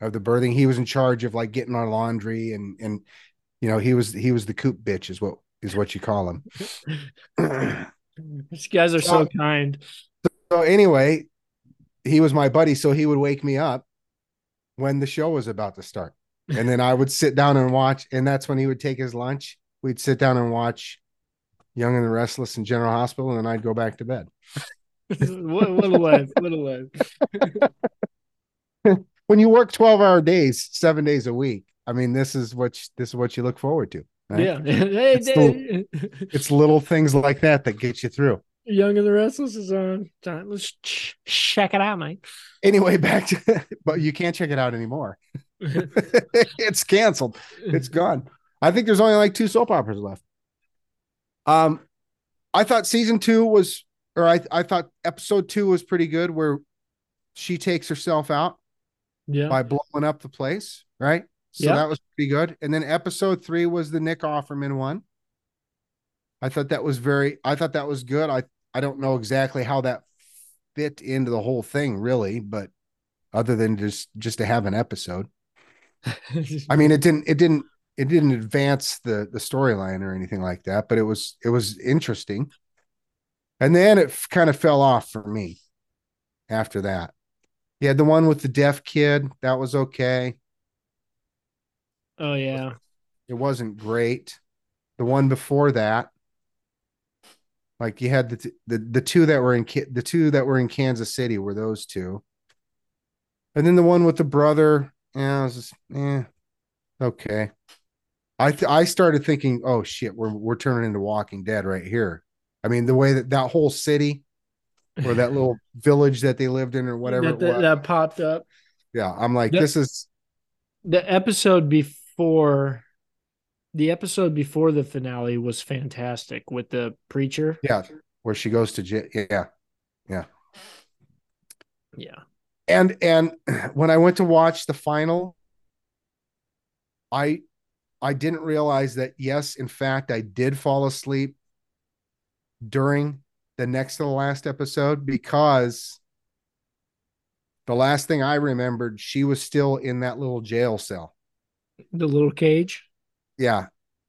of the berthing. He was in charge of like getting our laundry and and you know he was he was the coop bitch is what is what you call him. These guys are so kind. So anyway, he was my buddy, so he would wake me up when the show was about to start. And then I would sit down and watch, and that's when he would take his lunch. We'd sit down and watch Young and the Restless in General Hospital, and then I'd go back to bed. What, what a life! What a life! when you work 12 hour days, seven days a week, I mean, this is what you, this is what you look forward to. Right? Yeah, It's the- It's little things like that that get you through. Young and the Restless is on. Time. Let's ch- check it out, mate. Anyway, back to but you can't check it out anymore. it's canceled. It's gone. I think there's only like two soap operas left. Um, I thought season two was, or I I thought episode two was pretty good, where she takes herself out yeah, by blowing up the place, right? So Yeah. that was pretty good. And then episode three was the Nick Offerman one. I thought that was very. I thought that was good. I I don't know exactly how that fit into the whole thing, really, but other than just just to have an episode. I mean, it didn't it didn't it didn't advance the the storyline or anything like that, but it was it was interesting. And then it kind of fell off for me after that. You had the one with the deaf kid, that was okay. oh yeah, It wasn't great. The one before that, like you had the t- the the two that were in Ki- the two that were in Kansas City were those two, and then the one with the brother. Yeah, it was just eh, okay. I th- I started thinking, oh shit, we're we're turning into Walking Dead right here. I mean, the way that that whole city or that little village that they lived in or whatever that, that, that popped up. yeah, I'm like, That- this is The episode before, the episode before the finale was fantastic with the preacher. yeah, where she goes to jail. Yeah, Yeah, and and when I went to watch the final, I I didn't realize that yes, in fact, I did fall asleep during the next to the last episode because the last thing I remembered, she was still in that little jail cell. the little cage. Yeah.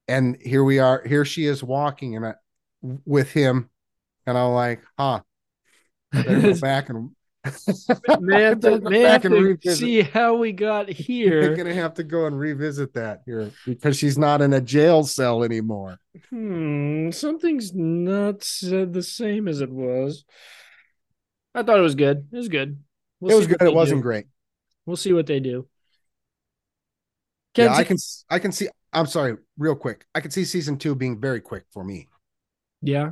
And here we are. Here she is walking and I, with him. And I'm like, huh. I better go back and May have to, may have to see how we got here. You're gonna have to go and revisit that here because she's not in a jail cell anymore. Hmm, something's not said the same as it was. I thought it was good. It was good. We'll it was good. It wasn't do. great. We'll see what they do. Yeah, I can I can see I'm sorry, real quick. I can see season two being very quick for me. Yeah,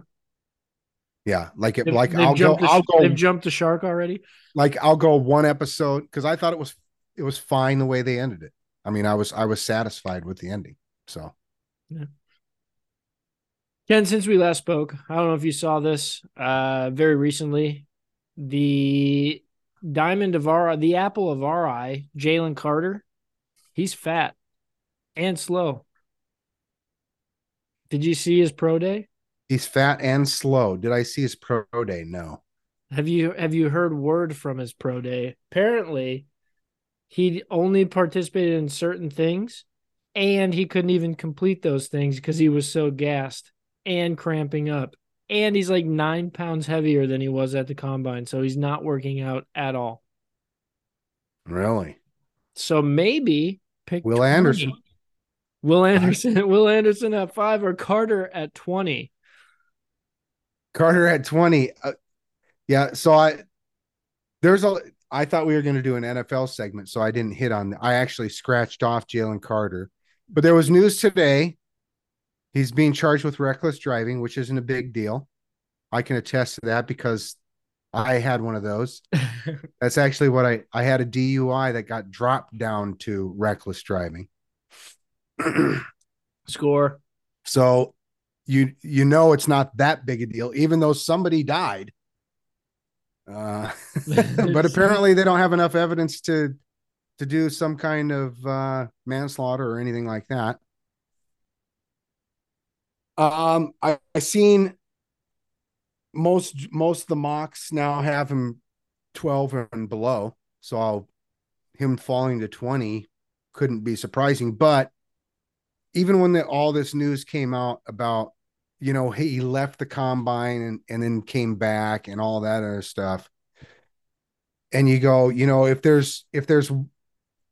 Yeah. Like it They've- like they've I'll go the, I'll go They've jumped the shark already. like I'll go one episode because I thought it was it was fine the way they ended it. I mean, I was I was satisfied with the ending. So yeah. Ken, since we last spoke, I don't know if you saw this uh very recently. The diamond of our the apple of our eye, Jalen Carter, he's fat and slow. Did you see his pro day? He's fat and slow. Did I see his pro day? No. Have you have you heard word from his pro day? Apparently, he only participated in certain things, and he couldn't even complete those things because he was so gassed and cramping up. And he's like nine pounds heavier than he was at the combine, so he's not working out at all. Really? So maybe pick Will 20. Anderson. Will Anderson, Will Anderson at five or Carter at twenty. Carter at 20. Uh, yeah, so I there's a I thought we were going to do an NFL segment, so I didn't hit on I actually scratched off Jalen Carter. But there was news today. He's being charged with reckless driving, which isn't a big deal. I can attest to that because I had one of those. That's actually what I I had a DUI that got dropped down to reckless driving. Score. So you you know it's not that big a deal, even though somebody died. Uh, but apparently they don't have enough evidence to to do some kind of uh, manslaughter or anything like that. Um, I, I seen most most of the mocks now have him twelve and below, so I'll him falling to 20 couldn't be surprising. But even when the, all this news came out about, you know, he left the combine and, and then came back and all that other stuff. And you go, you know, if there's if there's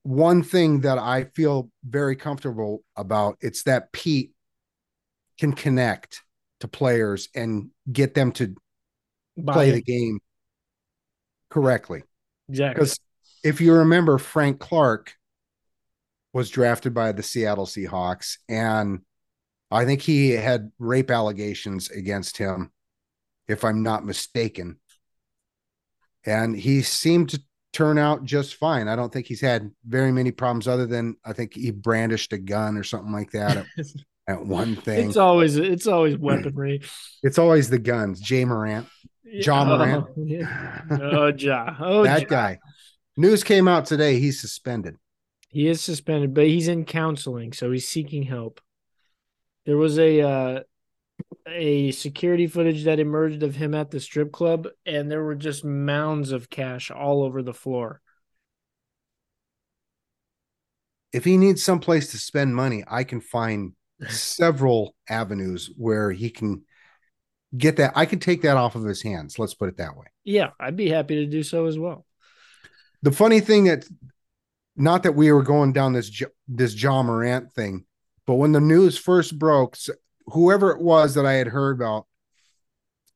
one thing that I feel very comfortable about, it's that Pete can connect to players and get them to play the game correctly. Exactly. Because if you remember, Frank Clark was drafted by the Seattle Seahawks, and I think he had rape allegations against him, if I'm not mistaken. And he seemed to turn out just fine. I don't think he's had very many problems other than I think he brandished a gun or something like that at, at one thing. It's always it's always weaponry. It's always the guns. Ja Morant. Ja Morant. Oh, yeah. oh Ja. Oh, that Ja. guy. News came out today. He's suspended. He is suspended, but he's in counseling, so he's seeking help. There was a uh, a security footage that emerged of him at the strip club, and there were just mounds of cash all over the floor. If he needs someplace to spend money, I can find several avenues where he can get that. I can take that off of his hands. Let's put it that way. Yeah, I'd be happy to do so as well. The funny thing that, not that we were going down this this Ja Morant thing, but when the news first broke, whoever it was that I had heard about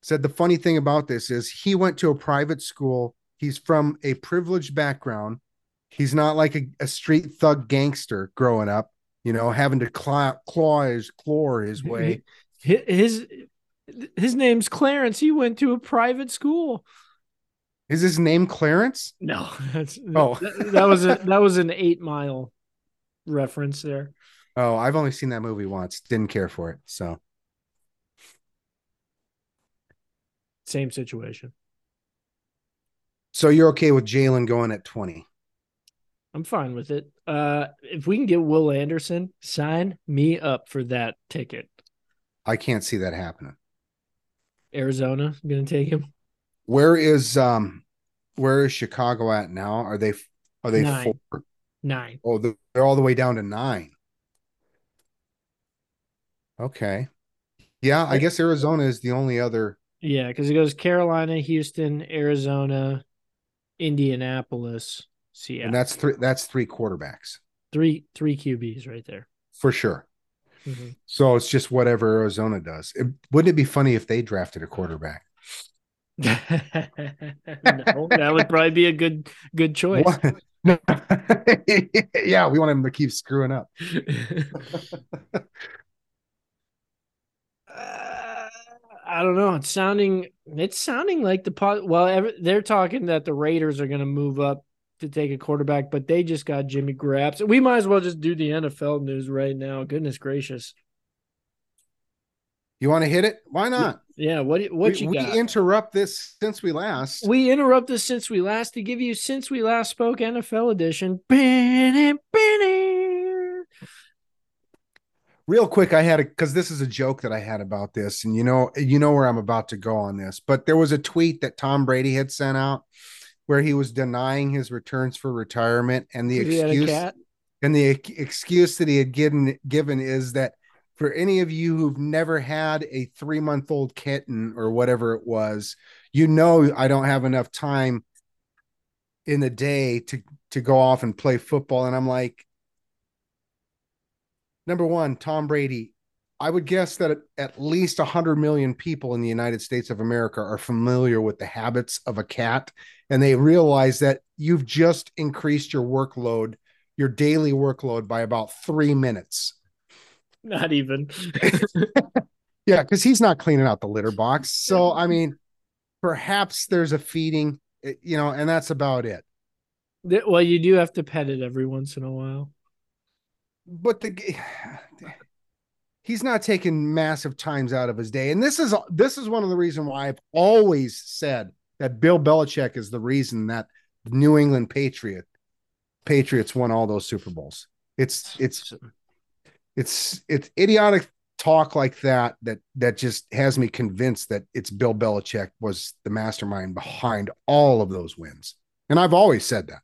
said the funny thing about this is he went to a private school. He's from a privileged background. He's not like a, a street thug gangster growing up, you know, having to claw, claw his claw his way. His his name's Clarence. He went to a private school. Is his name Clarence? No, that's Oh. that, that was a that was an eight mile reference there. Oh, I've only seen that movie once. Didn't care for it. So Same situation. so you're okay with Jalen going at 20. I'm fine with it. Uh, if we can get Will Anderson, sign me up for that ticket. I can't see that happening. Arizona gonna take him. Where is um where is Chicago at now? Are they are they Nine. four? Nine. Oh, they're they're all the way down to nine. Okay. Yeah, I guess Arizona is the only other. Yeah, because it goes Carolina, Houston, Arizona, Indianapolis, Seattle. And that's three that's three quarterbacks three three QBs right there. for sure. Mhm. So it's just whatever Arizona does. It, wouldn't it be funny if they drafted a quarterback? no, that would probably be a good good choice. Yeah, we want him to keep screwing up. Uh, I don't know. It's sounding it's sounding like the pot. Well, ev- they're talking that the Raiders are going to move up to take a quarterback, but they just got Jimmy Graps. We might as well just do the NFL news right now. Goodness gracious. You want to hit it? Why not? Yeah, what what we, you we interrupt this since we last. we interrupt this since we last to give you since we last spoke NFL edition. Real quick i had a because this is a joke that i had about this and you know you know where i'm about to go on this but there was a tweet that tom brady had sent out where he was denying his returns for retirement and the He excuse and the excuse that he had given given is that for any of you who've never had a three month old kitten or whatever it was you know i don't have enough time in the day to to go off and play football and i'm like number one, Tom Brady. I would guess that at, least 100 million people in the United States of America are familiar with the habits of a cat, and they realize that you've just increased your workload, your daily workload, by about three minutes. Not even. Yeah, because he's not cleaning out the litter box. So, I mean, perhaps there's a feeding, eh, you know, and that's about it. Well, you do have to pet it every once in a while. But the he's not taking massive times out of his day and this is this is one of the reasons why i've always said that bill belichick is the reason that the new england patriot patriots won all those super bowls it's it's it's it's idiotic talk like that that that just has me convinced that it's bill belichick was the mastermind behind all of those wins and i've always said that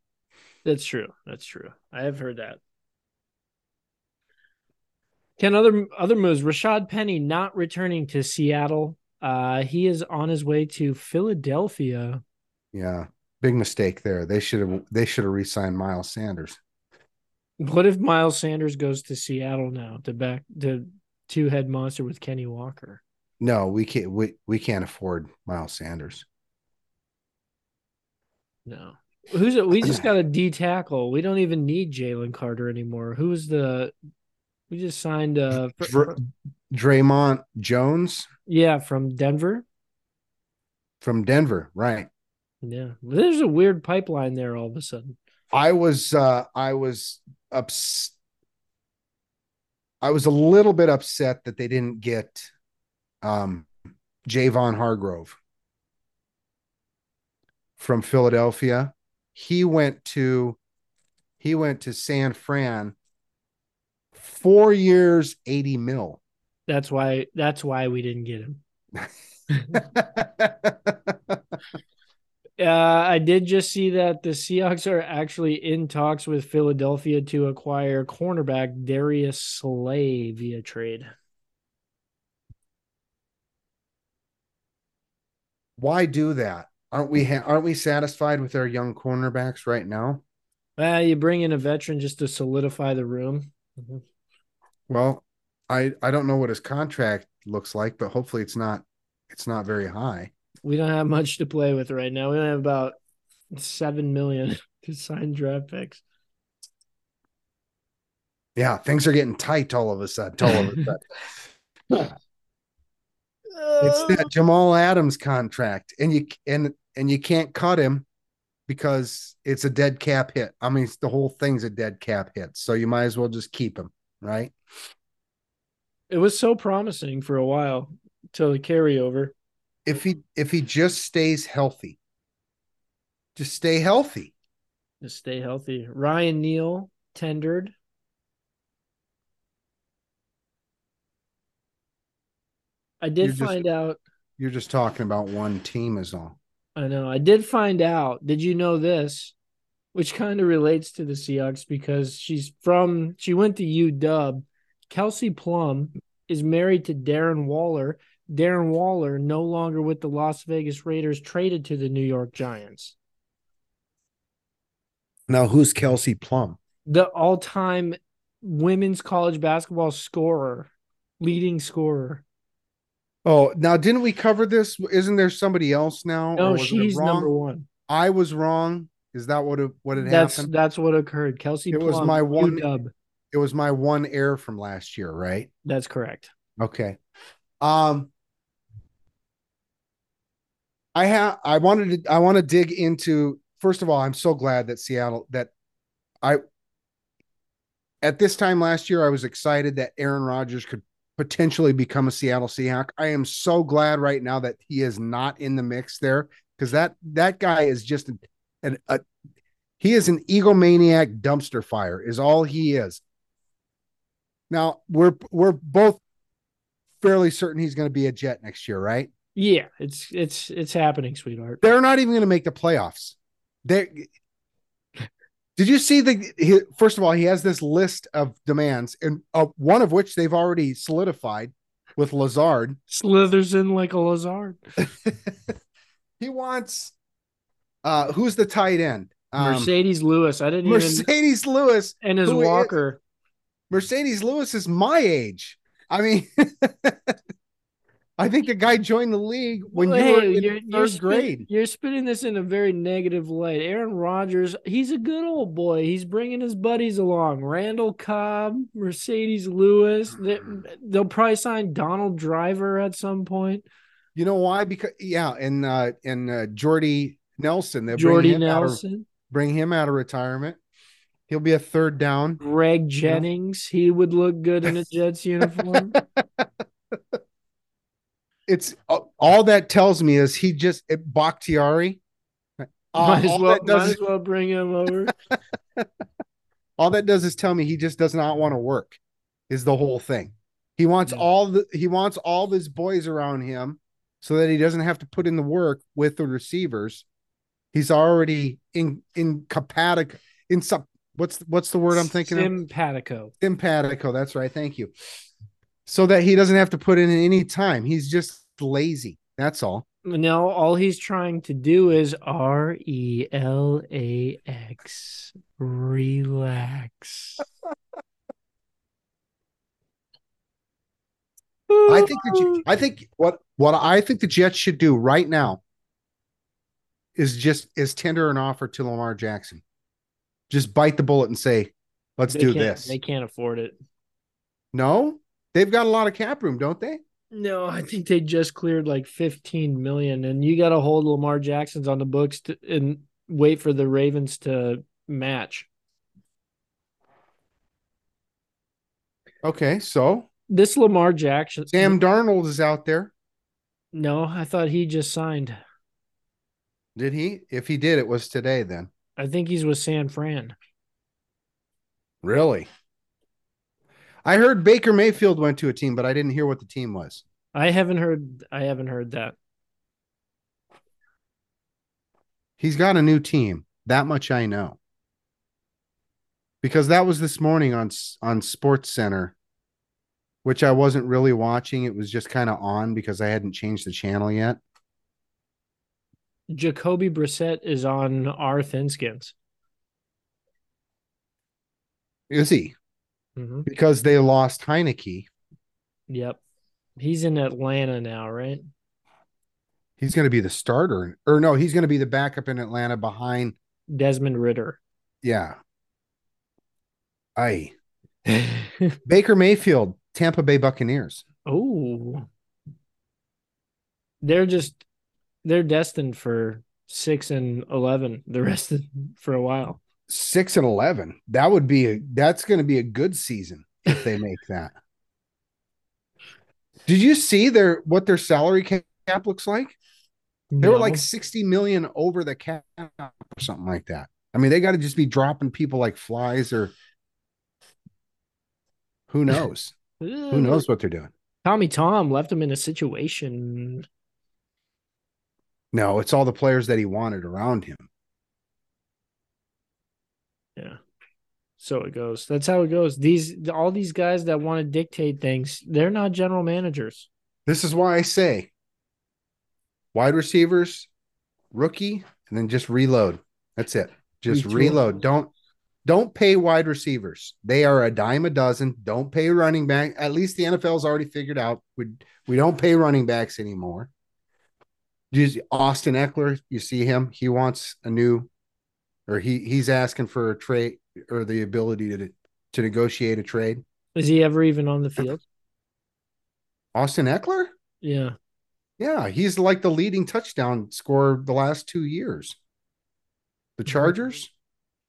That's true. That's true. I have heard that. Ken, other other moves. Rashad Penny not returning to Seattle. Uh, he is on his way to Philadelphia. Yeah, big mistake there. They should have they should have re-signed Miles Sanders. What if Miles Sanders goes to Seattle now to back to two head monster with Kenny Walker? No, we can't. We we can't afford Miles Sanders. No. Who's it? We just got a D tackle. We don't even need Jalen Carter anymore. Who's the? We just signed uh Dr- Dre'Mont Jones yeah from Denver. from Denver, right? Yeah, there's a weird pipeline there all of a sudden. I was uh I was ups I was a little bit upset that they didn't get um Javon Hargrave from Philadelphia. He went to he went to San Fran four years, 80 mil. That's why. That's why we didn't get him. Uh, I did just see that the Seahawks are actually in talks with Philadelphia to acquire cornerback Darius Slay via trade. Why do that? Aren't we ha- aren't we satisfied with our young cornerbacks right now? Well, you bring in a veteran just to solidify the room. Well, I I don't know what his contract looks like, but hopefully it's not it's not very high. We don't have much to play with right now. We don't have about seven million to sign draft picks. Yeah, things are getting tight all of a sudden. All of a sudden. it's uh, that Jamal Adams contract, and you and and you can't cut him because it's a dead cap hit. I mean, the whole thing's a dead cap hit, so you might as well just keep him, right? It was so promising for a while till the carryover. If he if he just stays healthy, just stay healthy. Just stay healthy. Ryan Neal tendered. I did You're just- find out. You're just talking about one team, is all. I know. I did find out. Did you know this? Which kind of relates to the Seahawks because she's from. She went to UW. Kelsey Plum is married to Darren Waller. Darren Waller, no longer with the Las Vegas Raiders, traded to the New York Giants. Now, who's Kelsey Plum? The all-time women's college basketball scorer, leading scorer. Oh, now didn't we cover this? Isn't there somebody else now? No, she's number one. I was wrong. Is that what it, what had That's happened? that's what occurred. Kelsey It was my one- UW. It was my one error from last year, right? That's correct. Okay. Um I have I wanted to I want to dig into first of all, I'm so glad that Seattle that I at this time last year I was excited that Aaron Rodgers could potentially become a Seattle Seahawk. I am so glad right now that he is not in the mix there because that that guy is just an, an a he is an egomaniac dumpster fire is all he is. Now we're we're both fairly certain he's going to be a Jet next year, right? Yeah, it's it's it's happening, sweetheart. They're not even going to make the playoffs. They did you see the? He, first of all, he has this list of demands, and uh, one of which they've already solidified with Lazard. Slithers in like a lazard he wants uh who's the tight end? Um, Marcedes Lewis. I didn't even Marcedes Lewis. and his who is- Walker. Marcedes Lewis is my age. I mean, I think the guy joined the league when Well, you were hey, in you're, 3rd you're spin- grade. You're spinning this in a very negative light. Aaron Rodgers, he's a good old boy. He's bringing his buddies along. Randall Cobb, Marcedes Lewis. They, they'll probably sign Donald Driver at some point. You know why? Because yeah, and uh and uh Jordy Nelson. They'll Jordy bring him out of- Nelson, bring him out of retirement. He'll be a third down. Greg Jennings. He would look good in a Jets uniform. It's uh, all that tells me is he just it, Bakhtiari. Uh, might, as all, well, that does, might as well bring him over. all that does is tell me he just does not want to work. Is the whole thing. He wants Yeah. all the he wants all his boys around him so that he doesn't have to put in the work with the receivers. He's already in incompatible. in some what's what's the word I'm thinking of? Simpatico. Simpatico. That's right. Thank you. So that he doesn't have to put in any time. He's just lazy. That's all. No, all he's trying to do is R E L A X. Relax. I think that you, I think what what I think the Jets should do right now is just is tender an offer to Lamar Jackson. Just bite the bullet and say, "Let's They do this." They can't afford it. No, they've got a lot of cap room, don't they? No, I think they just cleared like 15 million, and you got to hold Lamar Jackson's on the books to, and wait for the Ravens to match. Okay, so This Lamar Jackson. Sam Darnold is out there. No, I thought he just signed. Did he? If he did, it was today. Then I think he's with San Fran. really, I heard Baker Mayfield went to a team, but I didn't hear what the team was. I haven't heard. I haven't heard that. He's got a new team. That much I know. Because that was this morning on on Sports Center, which I wasn't really watching. It was just kind of on because I hadn't changed the channel yet. Jacoby Brissett is on our thin skins. Is he? hmm Because they lost Heinicke. Yep, he's in Atlanta now, right? He's going to be the starter, or no, he's going to be the backup in Atlanta behind. Desmond Ridder. Yeah. I Baker Mayfield, Tampa Bay Buccaneers. oh, they're just they're destined for six and eleven the rest of for a while. Six and eleven. That would be a. That's going to be a good season if they make that. Did you see their what their salary cap looks like? They were like 60 million over the cap or something like that. I mean, they got to just be dropping people like flies or who knows? who uh, knows what they're doing? Tommy Tom left them in a situation. No, it's all the players that he wanted around him. Yeah. So it goes. That's how it goes. These all these guys that want to dictate things, they're not general managers. This is why I say wide receivers, rookie, and then just reload. That's it. Just reload. Don't don't pay wide receivers. They are a dime a dozen. Don't pay running back. At least the NFL's already figured out we we don't pay running backs anymore. Austin Ekeler, you see him. He wants a new, or he he's asking for a trade or the ability to to negotiate a trade. Is he ever even on the field? Austin Ekeler, Yeah. yeah, he's like the leading touchdown scorer the last two years. The Chargers,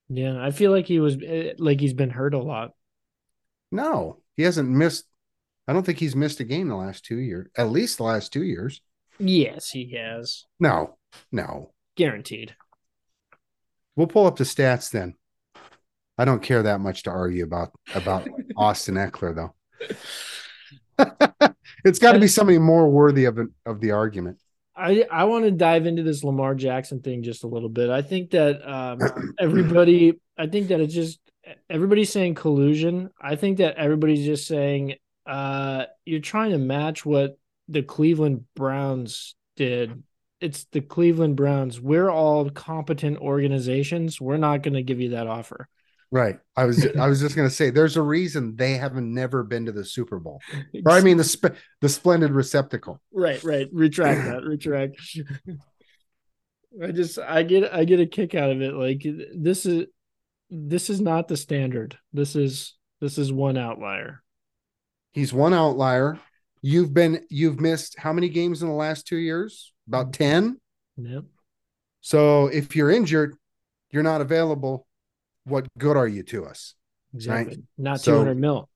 Yeah. I feel like he was eh, like he's been hurt a lot. no, he hasn't missed. I don't think he's missed a game the last two years, at least the last two years. Yes, he has. No, no. Guaranteed. We'll pull up the stats then. I don't care that much to argue about about Austin Ekeler though. it's got to be somebody more worthy of an, of the argument. I I want to dive into this Lamar Jackson thing just a little bit. I think that um, everybody, I think that it's just everybody's saying collusion. I think that everybody's just saying uh, you're trying to match what the Cleveland Browns did. It's the Cleveland Browns. We're all competent organizations. We're not going to give you that offer. Right. I was I was just going to say there's a reason they haven't never been to the Super Bowl. Or I mean the sp- the splendid receptacle. right, right. Retract that. Retract. I just I get I get a kick out of it. Like this is this is not the standard. This is this is one outlier. He's one outlier. You've been you've missed how many games in the last 2 years? About 10. Yep. So if you're injured, you're not available. What good are you to us? Exactly. Not So- 200 mil.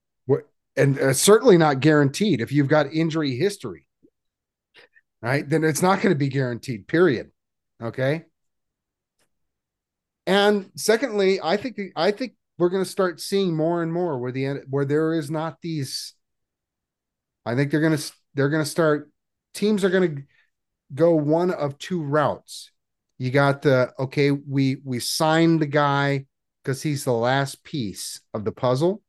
and uh, certainly not guaranteed if you've got injury history right then it's not going to be guaranteed period okay and secondly i think i think we're going to start seeing more and more where the end where there is not these i think they're to they're to start teams are to go one of two routes. You got the okay we we signed the guy because he's the last piece of the puzzle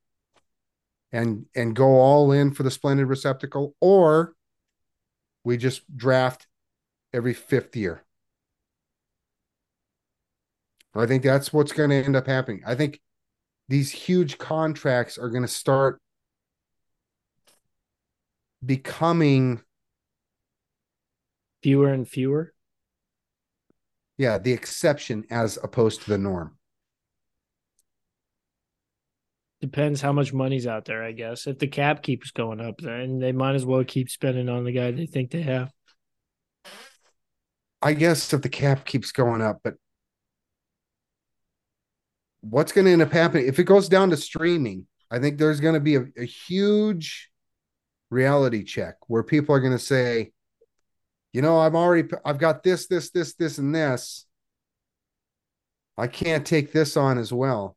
and and go all in for the splendid receptacle or we just draft every fifth year. I think that's what's going to end up happening. I think these huge contracts are going to start becoming Fewer and fewer. yeah the exception as opposed to the norm Depends how much money's out there, I guess. If the cap keeps going up, then they might as well keep spending on the guy they think they have. I guess if the cap keeps going up, but what's going to end up happening if it goes down to streaming? I think there's going to be a, a huge reality check where people are going to say, you know, I've already, I've got this, this, this, this, and this. I can't take this on as well.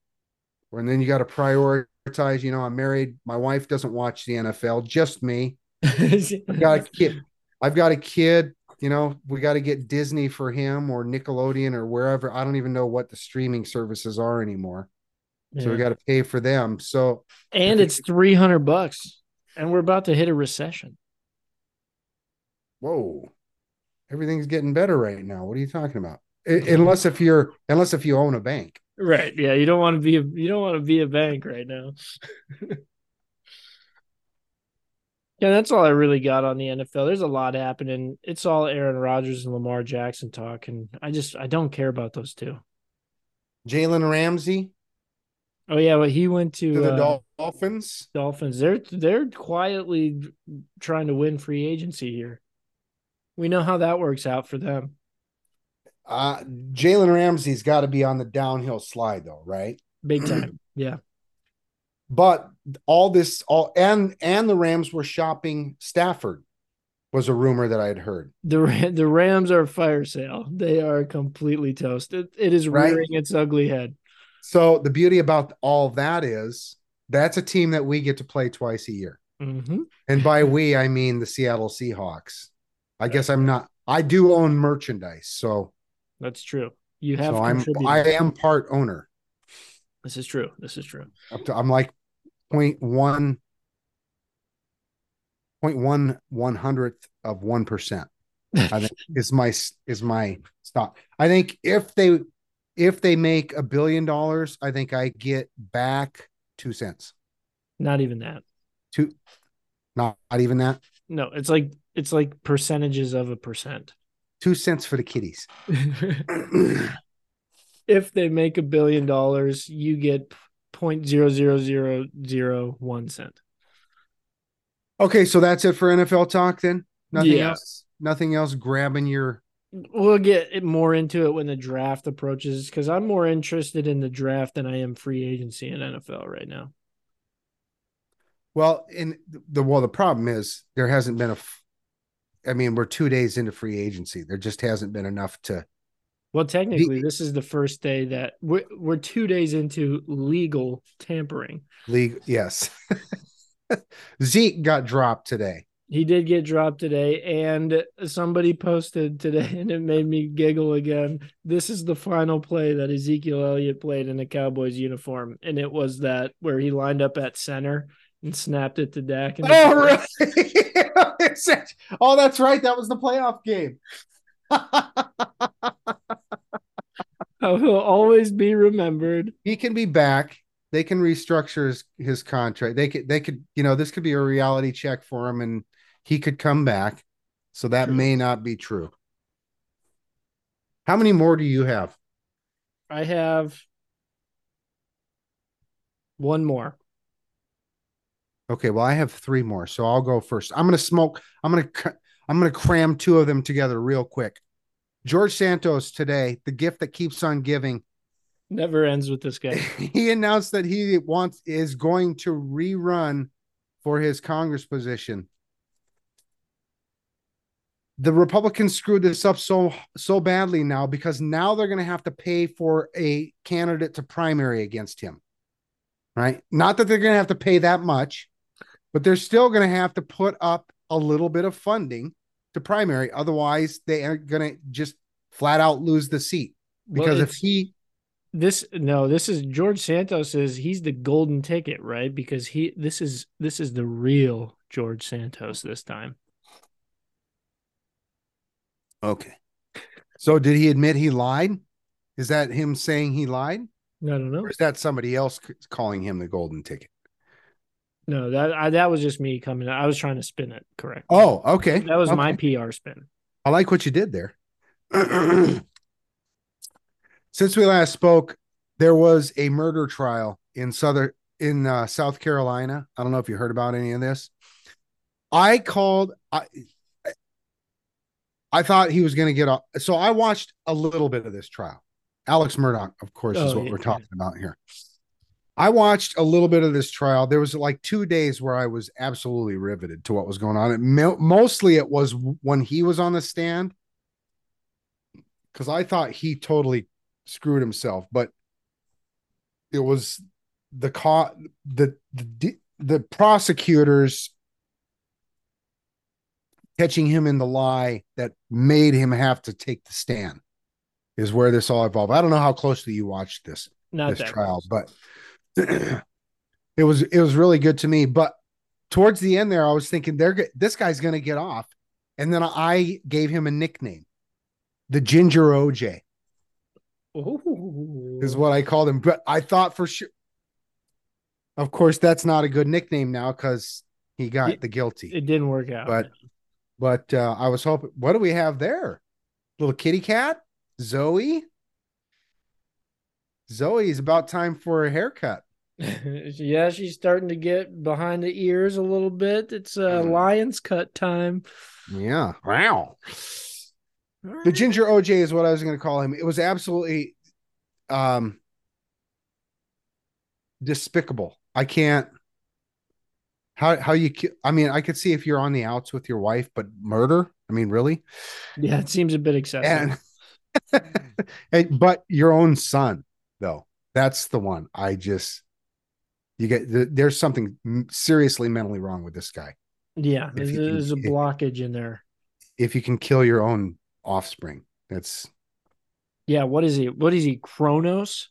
And then you got to prioritize, you know, I'm married. My wife doesn't watch the NFL, just me. I've got a kid. I've got a kid. You know, we got to get Disney for him or Nickelodeon or wherever. I don't even know what the streaming services are anymore. So we got to pay for them. So and it's 300 bucks and we're about to hit a recession. whoa, everything's getting better right now. What are you talking about? Unless if you're unless if you own a bank. Right. Yeah, you don't want to be a you don't want to be a bank right now. yeah, that's all I really got on the NFL. There's a lot happening. It's all Aaron Rodgers and Lamar Jackson talk and I just I don't care about those two. Jalen Ramsey Oh yeah, but he went to, to the uh, Dolphins. Dolphins. They're they're quietly trying to win free agency here. We know how that works out for them. Uh, Jalen Ramsey's got to be on the downhill slide though, right? Big time. Yeah. But all this, all and and the Rams were shopping Stafford, was a rumor that I had heard. The the Rams are a fire sale. They are completely toasted. It is Right. rearing its ugly head. So the beauty about all that is that's a team that we get to play twice a year. hmm And by we, I mean the Seattle Seahawks. I guess I'm not. I do own merchandise, so That's true. You have so I'm. I am part owner. this is true. This is true. Up to- I'm like point one point one one hundredth of one percent. I think is my is my stock. I think if they if they make a billion dollars, I think I get back two cents. Not even that. Two, not, not even that. No, it's like it's like percentages of a percent. Two cents for the kiddies. if they make a billion dollars, you get point zero zero zero zero one cent. okay, so that's it for NFL talk then. Nothing Yeah. else. Nothing else grabbing your. We'll get more into it when the draft approaches because I'm more interested in the draft than I am free agency in NFL right now. Well, in the well, the problem is there hasn't been a. I mean, we're two days into free agency. There just hasn't been enough to. Well, technically, this is the first day that we're, we're two days into legal tampering. League, yes. Zeke got dropped today. He did get dropped today, and somebody posted today, and it made me giggle again. This is the final play that Ezekiel Elliott played in a Cowboys uniform, and it was that where he lined up at center and snapped it to Dak. And Oh, really? Oh, that's right. That was the playoff game. He'll always be remembered. he can be back. They can restructure his, his contract. They could, they could, you know, this could be a reality check for him and he could come back. So that True. may not be true. How many more do you have? I have one more. Okay, well, I have three more, so I'll go first. I'm gonna smoke. I'm gonna I'm gonna cram two of them together real quick. George Santos today, the gift that keeps on giving. Never ends with this guy. he announced that he wants is going to rerun for his Congress position. The Republicans screwed this up so so badly now because now they're going to have to pay for a candidate to primary against him. Right? Not that they're going to have to pay that much, but they're still going to have to put up a little bit of funding to primary otherwise they are going to just flat out lose the seat Well, because if he this no, this is George Santos is he's the golden ticket, right? Because he this is this is the real George Santos this time. Okay. So did he admit he lied? Is that him saying he lied? no no no. Or is that somebody else calling him the golden ticket? No, that I, that was just me coming. I was trying to spin it correct. Oh, okay. that was my PR spin. I like what you did there. Since we last spoke, there was a murder trial in southern in uh, South Carolina. I don't know if you heard about any of this. I called. I I thought he was going to get off. So I watched a little bit of this trial. Alex Murdaugh, of course, is Oh, what yeah, we're talking about here. I watched a little bit of this trial. There was like two days where I was absolutely riveted to what was going on. It mostly it was when he was on the stand because I thought he totally screwed himself, but it was the co- the the the prosecutors catching him in the lie that made him have to take the stand is where this all evolved. I don't know how closely you watched this Not this trial, close. but it was it was really good to me. But towards the end there, I was thinking they're this guy's going to get off, and then I gave him a nickname, the Ginger OJ Ooh. is what I called him. But I thought for sure, of course, that's not a good nickname now because he got It- the guilty. it didn't work out. but but uh, I was hoping. What do we have there? Little kitty cat, Zoe. Zoe is about time for a haircut. yeah, she's starting to get behind the ears a little bit. It's uh, Mm. lion's cut time. Yeah. Wow. The ginger OJ is what I was going to call him. It was absolutely um despicable. I can't how how you I mean, I could see if you're on the outs with your wife, but murder? I mean, really? Yeah, it seems a bit excessive. And, and but your own son, though. That's the one. I just you get th- there's something seriously mentally wrong with this guy. yeah, if there's, you there's a if- blockage in there. If you can kill your own offspring, that's Yeah, what is he? What is he? Kronos?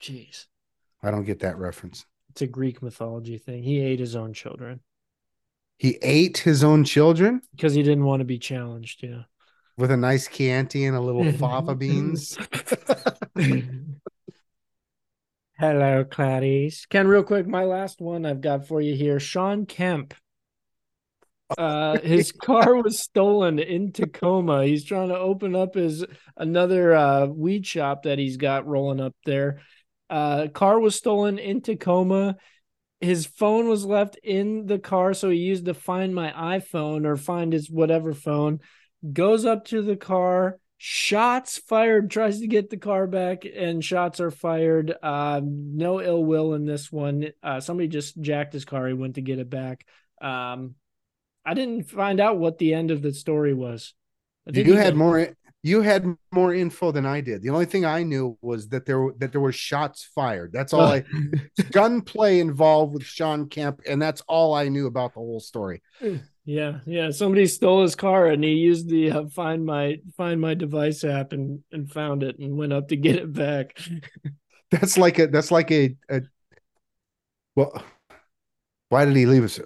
Jeez. I don't get that reference. It's a Greek mythology thing. He ate his own children He ate his own children because he didn't want to be challenged. Yeah. with a nice Chianti and a little fava beans. Hello, Clarice. Ken, real quick, my last one I've got for you here. Sean Kemp. Uh, his car was stolen in Tacoma. He's trying to open up his another uh, weed shop that he's got rolling up there. Uh, car was stolen in Tacoma. His phone was left in the car, so he used to find my iPhone or find his whatever phone. Goes up to the car, shots fired, tries to get the car back, and shots are fired. Um, no ill will in this one. Uh, somebody just jacked his car. He went to get it back. Um, I didn't find out what the end of the story was. You had more you had more info than I did. The only thing I knew was that there that there were shots fired. That's all I gunplay involved with Sean Kemp, and that's all I knew about the whole story. Yeah, yeah. Somebody stole his car and he used the uh, find my find my device app and and found it and went up to get it back. That's like a that's like a, a well why did he leave us?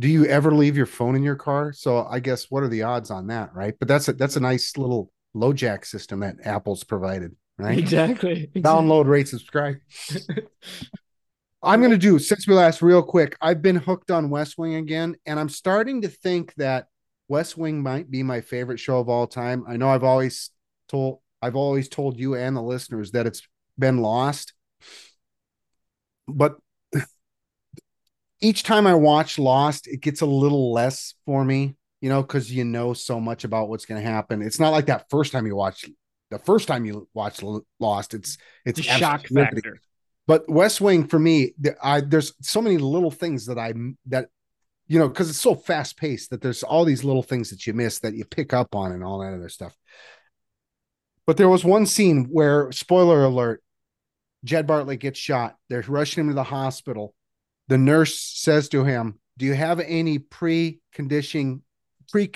Do you ever leave your phone in your car? So I guess what are the odds on that, right? But that's a that's a nice little LoJack system that Apple's provided, right? Exactly. Download, rate, subscribe. I'm going to do since we last real quick. I've been hooked on West Wing again, and I'm starting to think that West Wing might be my favorite show of all time. I know I've always told I've always told you and the listeners that it's been lost, but each time I watch Lost, it gets a little less for me, you know, because you know so much about what's going to happen. It's not like that first time you watch the first time you watch Lost. It's it's a shock factor. But West Wing for me, I, there's so many little things that I that you know because it's so fast paced that there's all these little things that you miss that you pick up on and all that other stuff. But there was one scene where, spoiler alert, Jed Bartlet gets shot. They're rushing him to the hospital. The nurse says to him, "Do you have any pre-conditioning, pre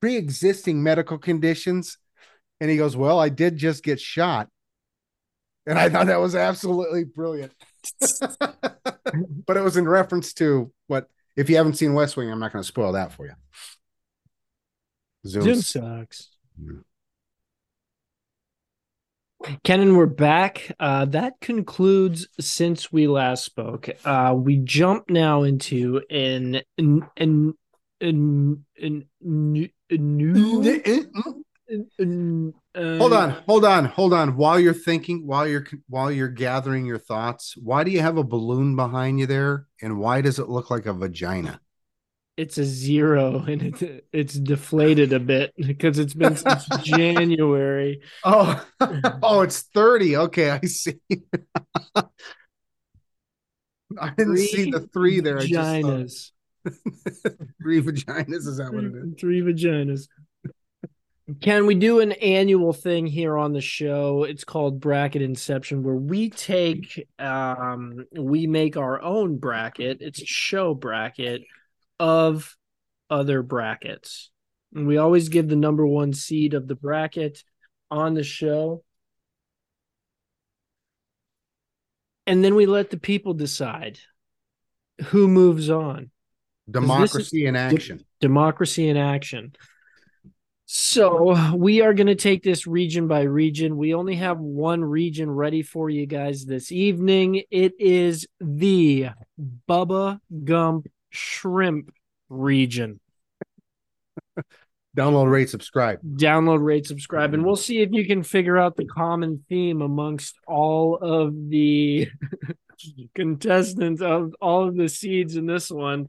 pre-existing medical conditions?" And he goes, "Well, I did just get shot." And I thought that was absolutely brilliant. but it was in reference to what if you haven't seen West Wing, I'm not going to spoil that for you. Zoom, Zoom sucks. Mm. Kenan, we're back. Uh, that concludes since we last spoke. Uh, we jump now into an an an an, an, an, an new. Uh, hold on, hold on, hold on. While you're thinking, while you're while you're gathering your thoughts, why do you have a balloon behind you there, and why does it look like a vagina? It's a zero, and it's it's deflated a bit because it's been since January. Oh, oh, it's thirty. Okay, I see. I didn't three see the three there. Vaginas. three vaginas. Is that what it is? Three vaginas. Can we do an annual thing here on the show? It's called Bracket Inception, where we take, um, we make our own bracket. It's a show bracket of other brackets. And we always give the number one seed of the bracket on the show. And then we let the people decide who moves on. Democracy in action. Democracy in action. So we are going to take this region by region. We only have one region ready for you guys this evening. It is the Bubba Gump Shrimp region. Download, rate, subscribe. Download, rate, subscribe, and we'll see if you can figure out the common theme amongst all of the contestants of all of the seeds in this one.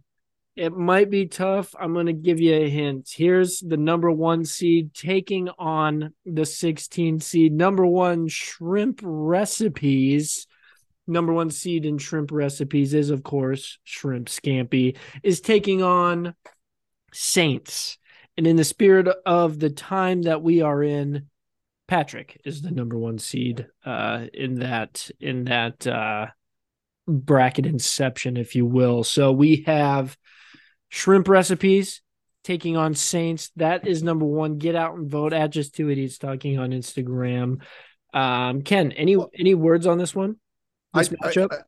It might be tough. I'm going to give you a hint. Here's the number one seed taking on the 16 seed. Number one, shrimp recipes. Number one seed in shrimp recipes is, of course, shrimp scampi, is taking on Saints. And in the spirit of the time that we are in, Patrick is the number one seed uh, in that in that uh, bracket inception, if you will. So we have Shrimp recipes taking on Saints. That is number one. Get out and vote at just two idiots talking on Instagram. Um, Ken, any any words on this one? I, matchup?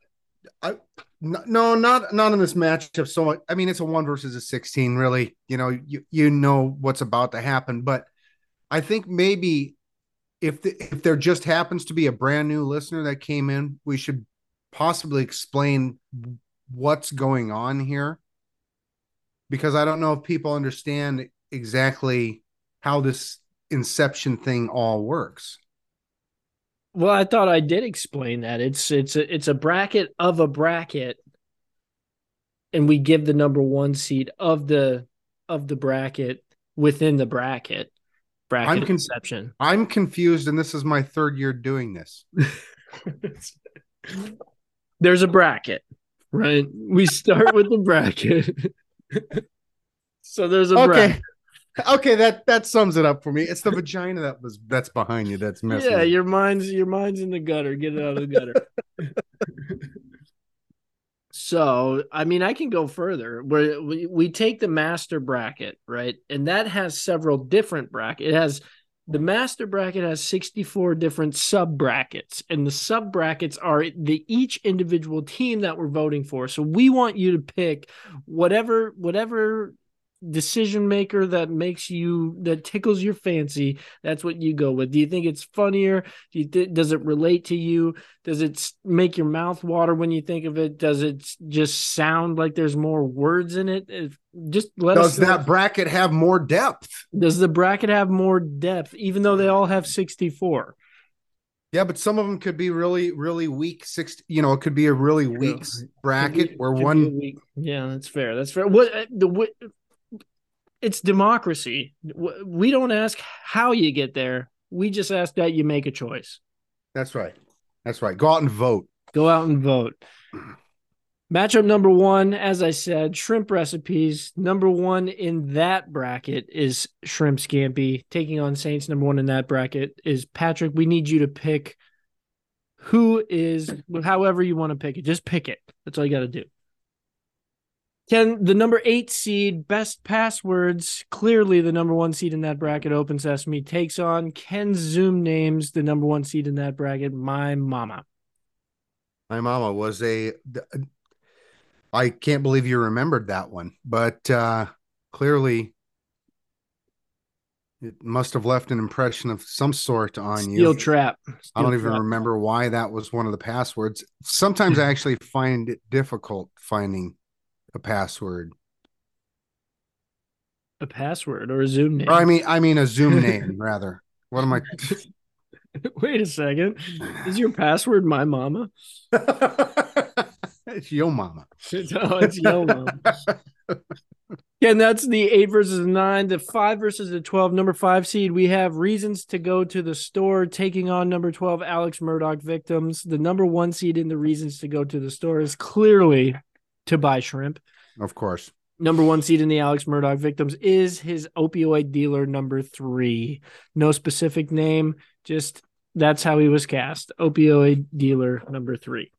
I, I, I, no, not not in this matchup. So I mean, it's a one versus a sixteen. Really, you know, you you know what's about to happen. But I think maybe if the, if there just happens to be a brand new listener that came in, we should possibly explain what's going on here because I don't know if people understand exactly how this inception thing all works. Well, I thought I did explain that. It's it's a it's a bracket of a bracket and we give the number 1 seed of the of the bracket within the bracket. Bracket I'm con- inception. I'm confused and this is my third year doing this. There's a bracket, right? We start with the bracket. so there's a okay. Okay, that that sums it up for me. It's the vagina that was that's behind you that's messing. Yeah, your mind's your mind's in the gutter. Get it out of the gutter. so, I mean, I can go further. Where we, we take the master bracket, right, and that has several different brackets. It has the master bracket has 64 different sub brackets and the sub brackets are the each individual team that we're voting for so we want you to pick whatever whatever decision maker that makes you that tickles your fancy that's what you go with do you think it's funnier do you th- does it relate to you does it make your mouth water when you think of it does it just sound like there's more words in it if, just let does that bracket have more depth does the bracket have more depth even though they all have 64 yeah, but some of them could be really, really weak. Six, you know, it could be a really weak bracket be, where one. Yeah, that's fair. That's fair. What uh, the what, it's democracy. We don't ask how you get there. We just ask that you make a choice. That's right. That's right. Go out and vote. Go out and vote. Matchup number one, as I said, shrimp recipes. Number one in that bracket is shrimp scampi. Taking on Saints, number one in that bracket is Patrick. We need you to pick who is, however you want to pick it. Just pick it. That's all you got to do. Ken, the number eight seed, best passwords, clearly the number one seed in that bracket, Open Sesame, takes on Ken Zoom names, the number one seed in that bracket, My Mama. My mama was a. I can't believe you remembered that one, but uh, clearly it must have left an impression of some sort on Steel you. Trap. I don't even Trap. remember why that was one of the passwords. Sometimes I actually find it difficult finding a password. A password or a Zoom name. Or I mean, I mean a Zoom name rather. What am I? Wait a second. Is your password My Mama? it's yo mama. oh, it's Yo Mama. And that's the eight versus the nine, the five versus the 12. Number five seed, we have reasons to go to the store, taking on number 12, Alex Murdaugh victims. The number one seed in the reasons to go to the store is clearly to buy shrimp. Of course. Number one seed in the Alex Murdaugh victims is his opioid dealer number three. No specific name, just that's how he was cast. Opioid dealer number three.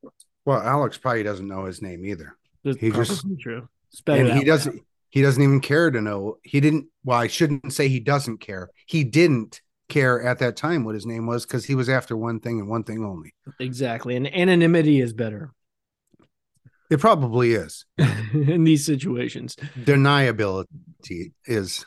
Well, Alex probably doesn't know his name either. That's He just- true. And he out. doesn't he doesn't even care to know he didn't well i shouldn't say he doesn't care he didn't care at that time what his name was because he was after one thing and one thing only Exactly. And anonymity is better it probably is in these situations. deniability is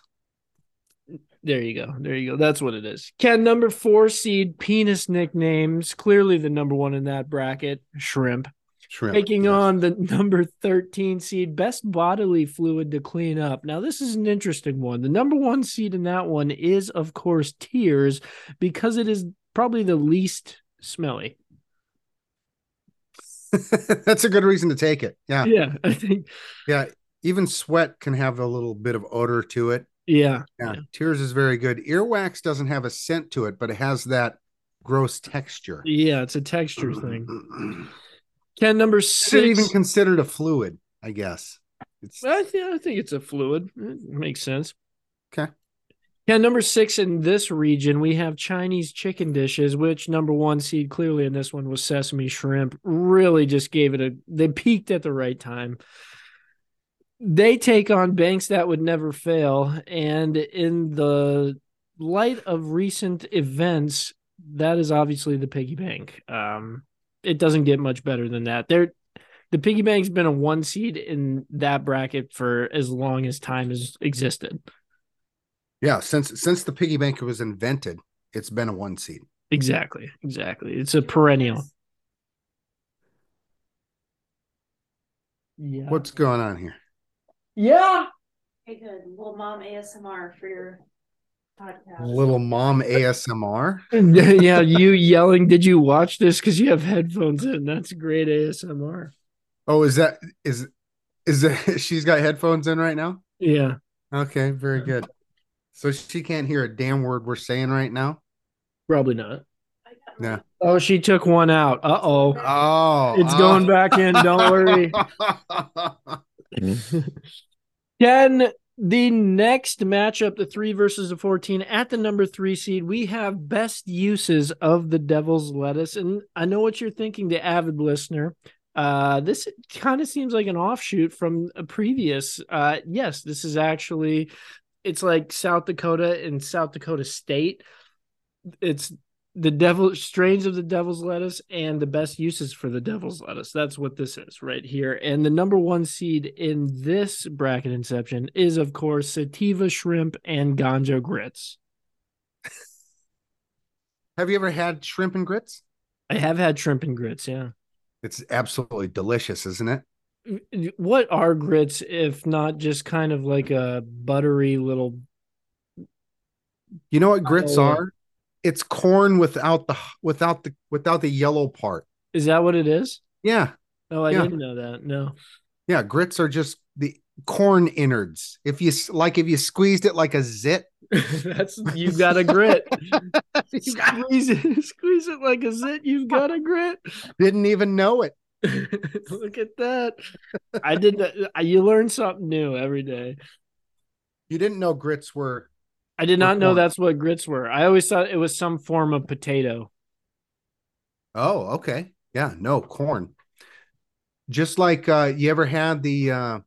There you go. There you go. That's what it is. Ken, number four seed, penis nicknames. Clearly the number one in that bracket, shrimp. shrimp Taking yes. on the number 13 seed, best bodily fluid to clean up. Now, this is an interesting one. The number one seed in that one is, of course, tears because it is probably the least smelly. that's a good reason to take it yeah Yeah, I think. yeah even sweat can have a little bit of odor to it Yeah. yeah, tears is very good earwax doesn't have a scent to it but it has that gross texture Yeah, it's a texture thing. Ken, number is it even considered a fluid i guess it's I, th- I think it's a fluid. It makes sense. Okay. Yeah, number six in this region, we have Chinese chicken dishes, which number one seed clearly in this one was sesame shrimp. Really just gave it a, they peaked at the right time. They take on banks that would never fail. And in the light of recent events, that is obviously the piggy bank. Um, it doesn't get much better than that. They're, the piggy bank's been a one seed in that bracket for as long as time has existed. Yeah, since since the piggy bank was invented, it's been a one seed. Exactly. Exactly. It's a perennial. Yeah. What's going on here? Yeah. Hey, good. Little mom ASMR for your podcast. Little mom ASMR. yeah. You yelling. Did you watch this? Because you have headphones in. That's great ASMR. Oh, is that is is that she's got headphones in right now? Yeah. Okay, very good. So she can't hear a damn word we're saying right now. Probably not. I got my- Yeah. Oh, she took one out. Uh oh. Oh, It's going back in. Don't worry. Ken, the next matchup, the three versus the 14, at the number three seed, we have best uses of the devil's lettuce. And I know what you're thinking, the avid listener. Uh, this kind of seems like an offshoot from a previous. Uh, yes, this is actually, it's like South Dakota and South Dakota State. It's the devil strains of the devil's lettuce and the best uses for the devil's lettuce. That's what this is right here. And the number one seed in this bracket inception is, of course, sativa shrimp and ganja grits. Have you ever had shrimp and grits? I have had shrimp and grits. Yeah. It's absolutely delicious, isn't it? What are grits if not just kind of like a buttery little? You know what grits Oh. are? It's corn without the without the without the yellow part. Is that what it is? Yeah, Oh, I Yeah. didn't know that. No. yeah. Grits are just the corn innards. If you like, if you squeezed it like a zit, That's you've got a grit. squeeze it, squeeze it like a zit. You've got a grit. didn't even know it. Look at that. I didn't. You learn something new every day. You didn't know grits were I did not know corn. that's what grits were. I always thought it was some form of potato. Oh, okay. Yeah, no, corn. Just like uh you ever had the uh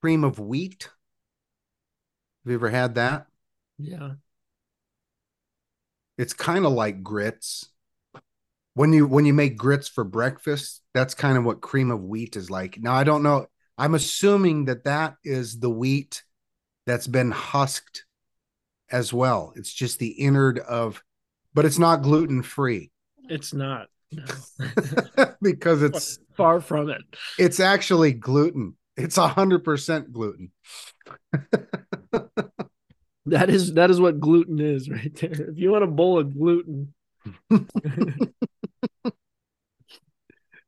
cream of wheat. Have you ever had that? Yeah. It's kind of like grits. When you when you make grits for breakfast, that's kind of what cream of wheat is like. Now I don't know. I'm assuming that that is the wheat that's been husked as well. It's just the innard of, but it's not gluten free It's not. No. because it's Far from it. it's actually gluten. It's a hundred percent gluten. That is that is what gluten is right there. If you want a bowl of gluten,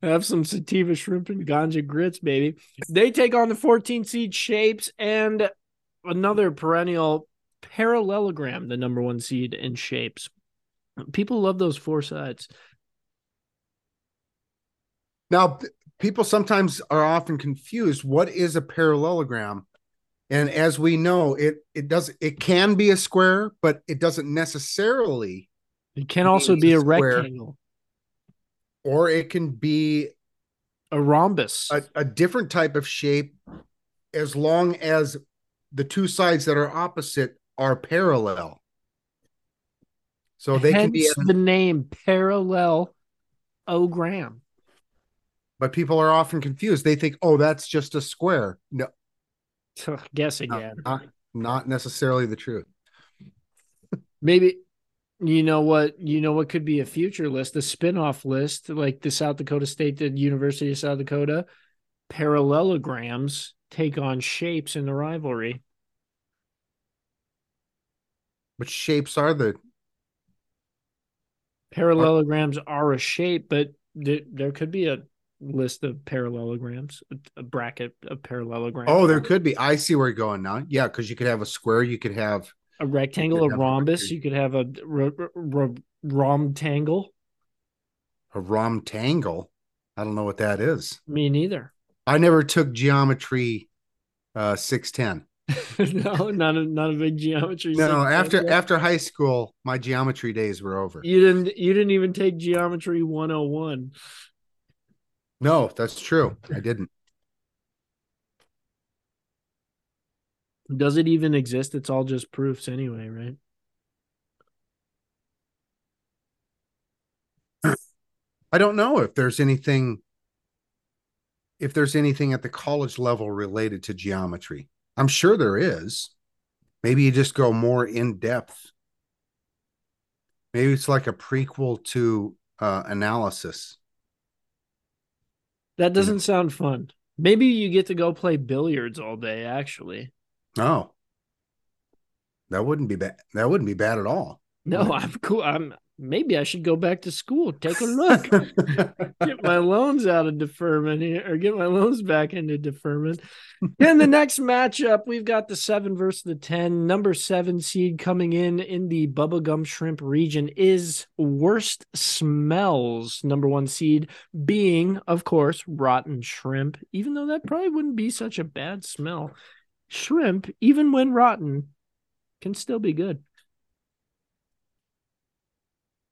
have some sativa shrimp and ganja grits, baby. They take on the 14 seed shapes and another perennial parallelogram, the number one seed in shapes. People love those four sides. Now, people sometimes are often confused. What is a parallelogram? And as we know, it it does it can be a square, but it doesn't necessarily, It can also be a rectangle, or it can be a rhombus. a, a different type of shape as long as the two sides that are opposite are parallel. So they can be, Hence the name parallelogram. but people are often confused. They think, oh, that's just a square. No, Guess again. not, not necessarily the truth. Maybe you know what you know what could be a future list, a spin-off list, like the South Dakota State, the University of South Dakota, parallelograms take on shapes in the rivalry. But shapes are the Parallelograms are a shape, but there, there could be a list of parallelograms, a bracket of parallelograms. Oh, there could be. I see where you're going now. Yeah, because you could have a square, you could have a rectangle, a rhombus. You could have a r- r- r- romtangle. a romtangle. I don't know what that is. Me neither. I never took geometry uh 610. no, not a not a big geometry. No, after after high school, my geometry days were over. You didn't you didn't even take geometry 101. No, that's true. I didn't. Does it even exist? It's all just proofs anyway, right? I don't know if there's anything if there's anything at the college level related to geometry. I'm sure there is. Maybe you just go more in depth. Maybe it's like a prequel to uh, analysis. That doesn't sound fun. Maybe you get to go play billiards all day, actually. Oh, that wouldn't be bad. That wouldn't be bad at all. No, I'm cool. I'm maybe I should go back to school. Take a look. get my loans out of deferment here, or get my loans back into deferment. In the next matchup, we've got the seven versus the 10. Number seven seed coming in in the Bubba Gump shrimp region is worst smells. Number one seed being, of course, rotten shrimp, even though that probably wouldn't be such a bad smell. Shrimp, even when rotten, can still be good.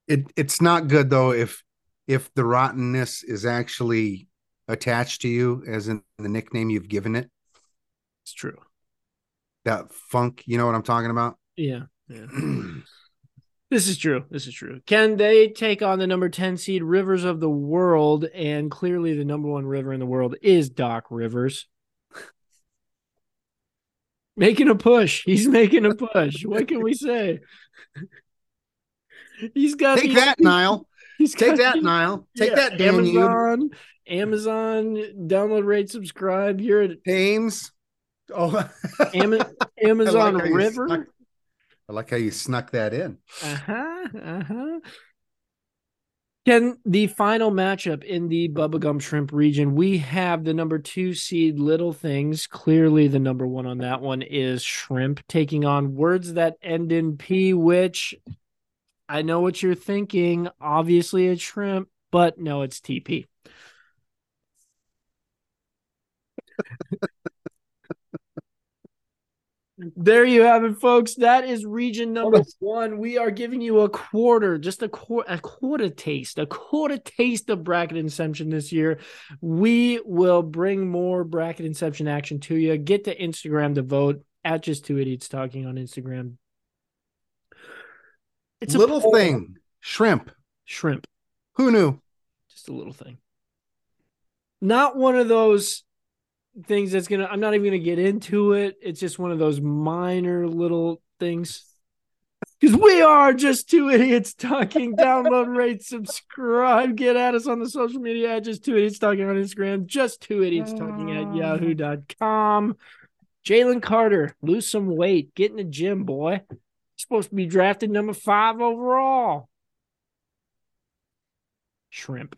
it it's not good though if if the rottenness is actually attached to you as in the nickname you've given it It's true. that funk you know what i'm talking about Yeah. Yeah. This is true. This is true. Can they take on the number 10 seed Rivers of the World? And clearly, the number one river in the world is Doc Rivers. Making a push. He's making a push. What can we say? He's got take that nile He's take that nile take yeah, that. Amazon. Amazon. Download, rate, subscribe. You're at Thames. oh I Amazon like River. snuck- i like how you snuck that in Uh-huh. Uh-huh. Can the final matchup in the Bubba Gump shrimp region, we have the number two seed Little Things. Clearly, the number one on that one is shrimp, taking on words that end in P, which I know what you're thinking. Obviously, it's shrimp, but no, it's TP. There you have it, folks. That is region number one. We are giving you a quarter, just a quarter, a quarter taste, a quarter taste of bracket inception this year. We will bring more bracket inception action to you. Get to Instagram to vote at just two idiots talking on Instagram. It's a little poll. thing. Shrimp. Shrimp. Who knew? Just a little thing. Not one of those things that's gonna i'm not even gonna get into it. It's just one of those minor little things. Because we are just two idiots talking. Download rate subscribe get at us on the social media at just two idiots talking on instagram just two idiots talking at mm. yahoo.com jalen carter lose some weight. Get in the gym boy. You're supposed to be drafted number five overall. Shrimp